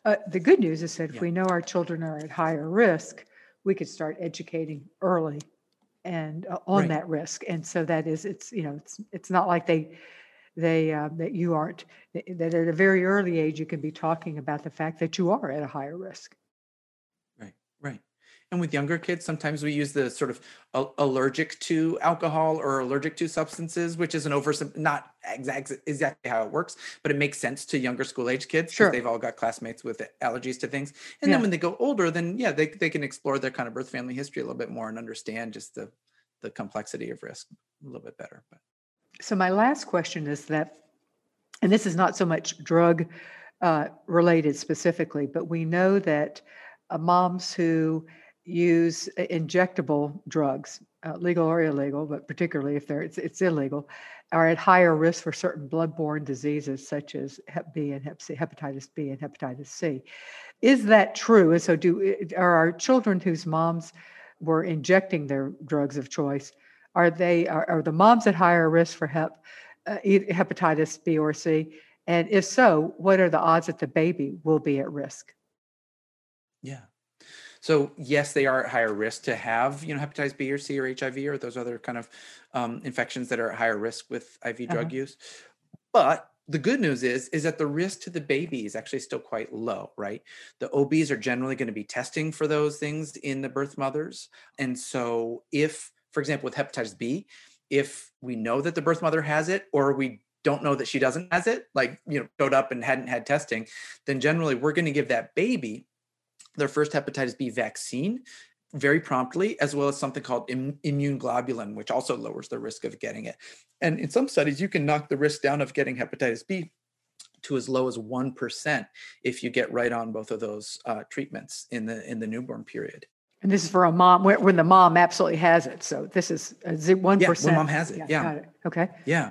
A: uh, the good news is that if yeah. we know our children are at higher risk we could start educating early and uh, on right. that risk. And so that is it's you know it's it's not like they they uh, that you aren't that at a very early age you can be talking about the fact that you are at a higher risk.
B: Right right and with younger kids sometimes we use the sort of allergic to alcohol or allergic to substances which is an over not exact, exactly how it works but it makes sense to younger school age kids
A: sure
B: they've all got classmates with allergies to things and yeah. then when they go older then yeah they, they can explore their kind of birth family history a little bit more and understand just the the complexity of risk a little bit better but
A: so, my last question is that, and this is not so much drug uh, related specifically, but we know that uh, moms who use injectable drugs, uh, legal or illegal, but particularly if they're it's, it's, illegal, are at higher risk for certain bloodborne diseases such as Hep B and Hep C, hepatitis B and hepatitis C. Is that true? And so, do are our children whose moms were injecting their drugs of choice are they are, are the moms at higher risk for hep, uh, hepatitis B or C? And if so, what are the odds that the baby will be at risk?
B: Yeah. So yes, they are at higher risk to have you know hepatitis B or C or HIV or those other kind of um, infections that are at higher risk with IV uh-huh. drug use. But the good news is is that the risk to the baby is actually still quite low right the obs are generally going to be testing for those things in the birth mothers and so if for example, with hepatitis B, if we know that the birth mother has it or we don't know that she doesn't has it, like you know, showed up and hadn't had testing, then generally we're going to give that baby their first hepatitis B vaccine very promptly, as well as something called Im- immune globulin, which also lowers the risk of getting it. And in some studies, you can knock the risk down of getting hepatitis B to as low as 1% if you get right on both of those uh, treatments in the in the newborn period.
A: And this is for a mom when the mom absolutely has it. So this is one
B: yeah, when mom has it. Yeah. yeah. It.
A: Okay.
B: Yeah.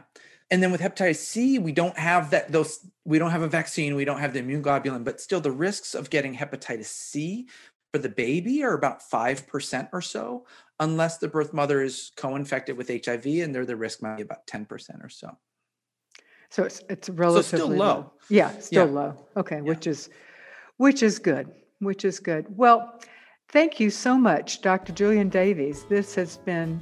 B: And then with hepatitis C, we don't have that those we don't have a vaccine, we don't have the immune globulin, but still the risks of getting hepatitis C for the baby are about 5% or so, unless the birth mother is co-infected with HIV and there the risk might be about 10% or so.
A: So it's it's relatively
B: so still low. low.
A: Yeah, still yeah. low. Okay, yeah. which is which is good. Which is good. Well, Thank you so much, Dr. Julian Davies. This has been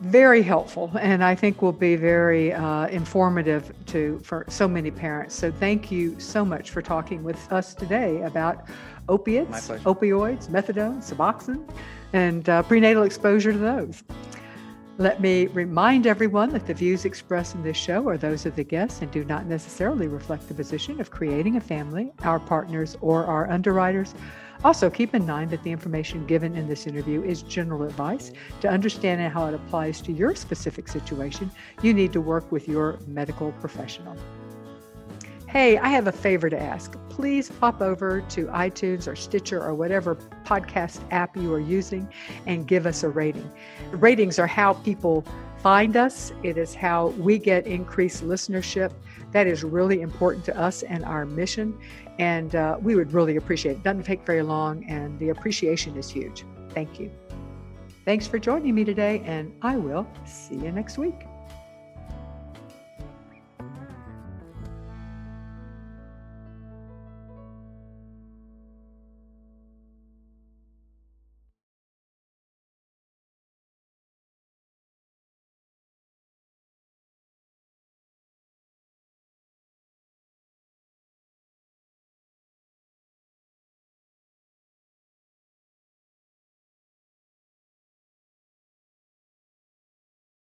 A: very helpful and I think will be very uh, informative to for so many parents. So thank you so much for talking with us today about opiates, opioids, methadone, Suboxone, and uh, prenatal exposure to those. Let me remind everyone that the views expressed in this show are those of the guests and do not necessarily reflect the position of creating a family, our partners, or our underwriters. Also, keep in mind that the information given in this interview is general advice. To understand how it applies to your specific situation, you need to work with your medical professional. Hey, I have a favor to ask. Please pop over to iTunes or Stitcher or whatever podcast app you are using and give us a rating. Ratings are how people find us, it is how we get increased listenership. That is really important to us and our mission. And uh, we would really appreciate it. Doesn't take very long, and the appreciation is huge. Thank you. Thanks for joining me today, and I will see you next week.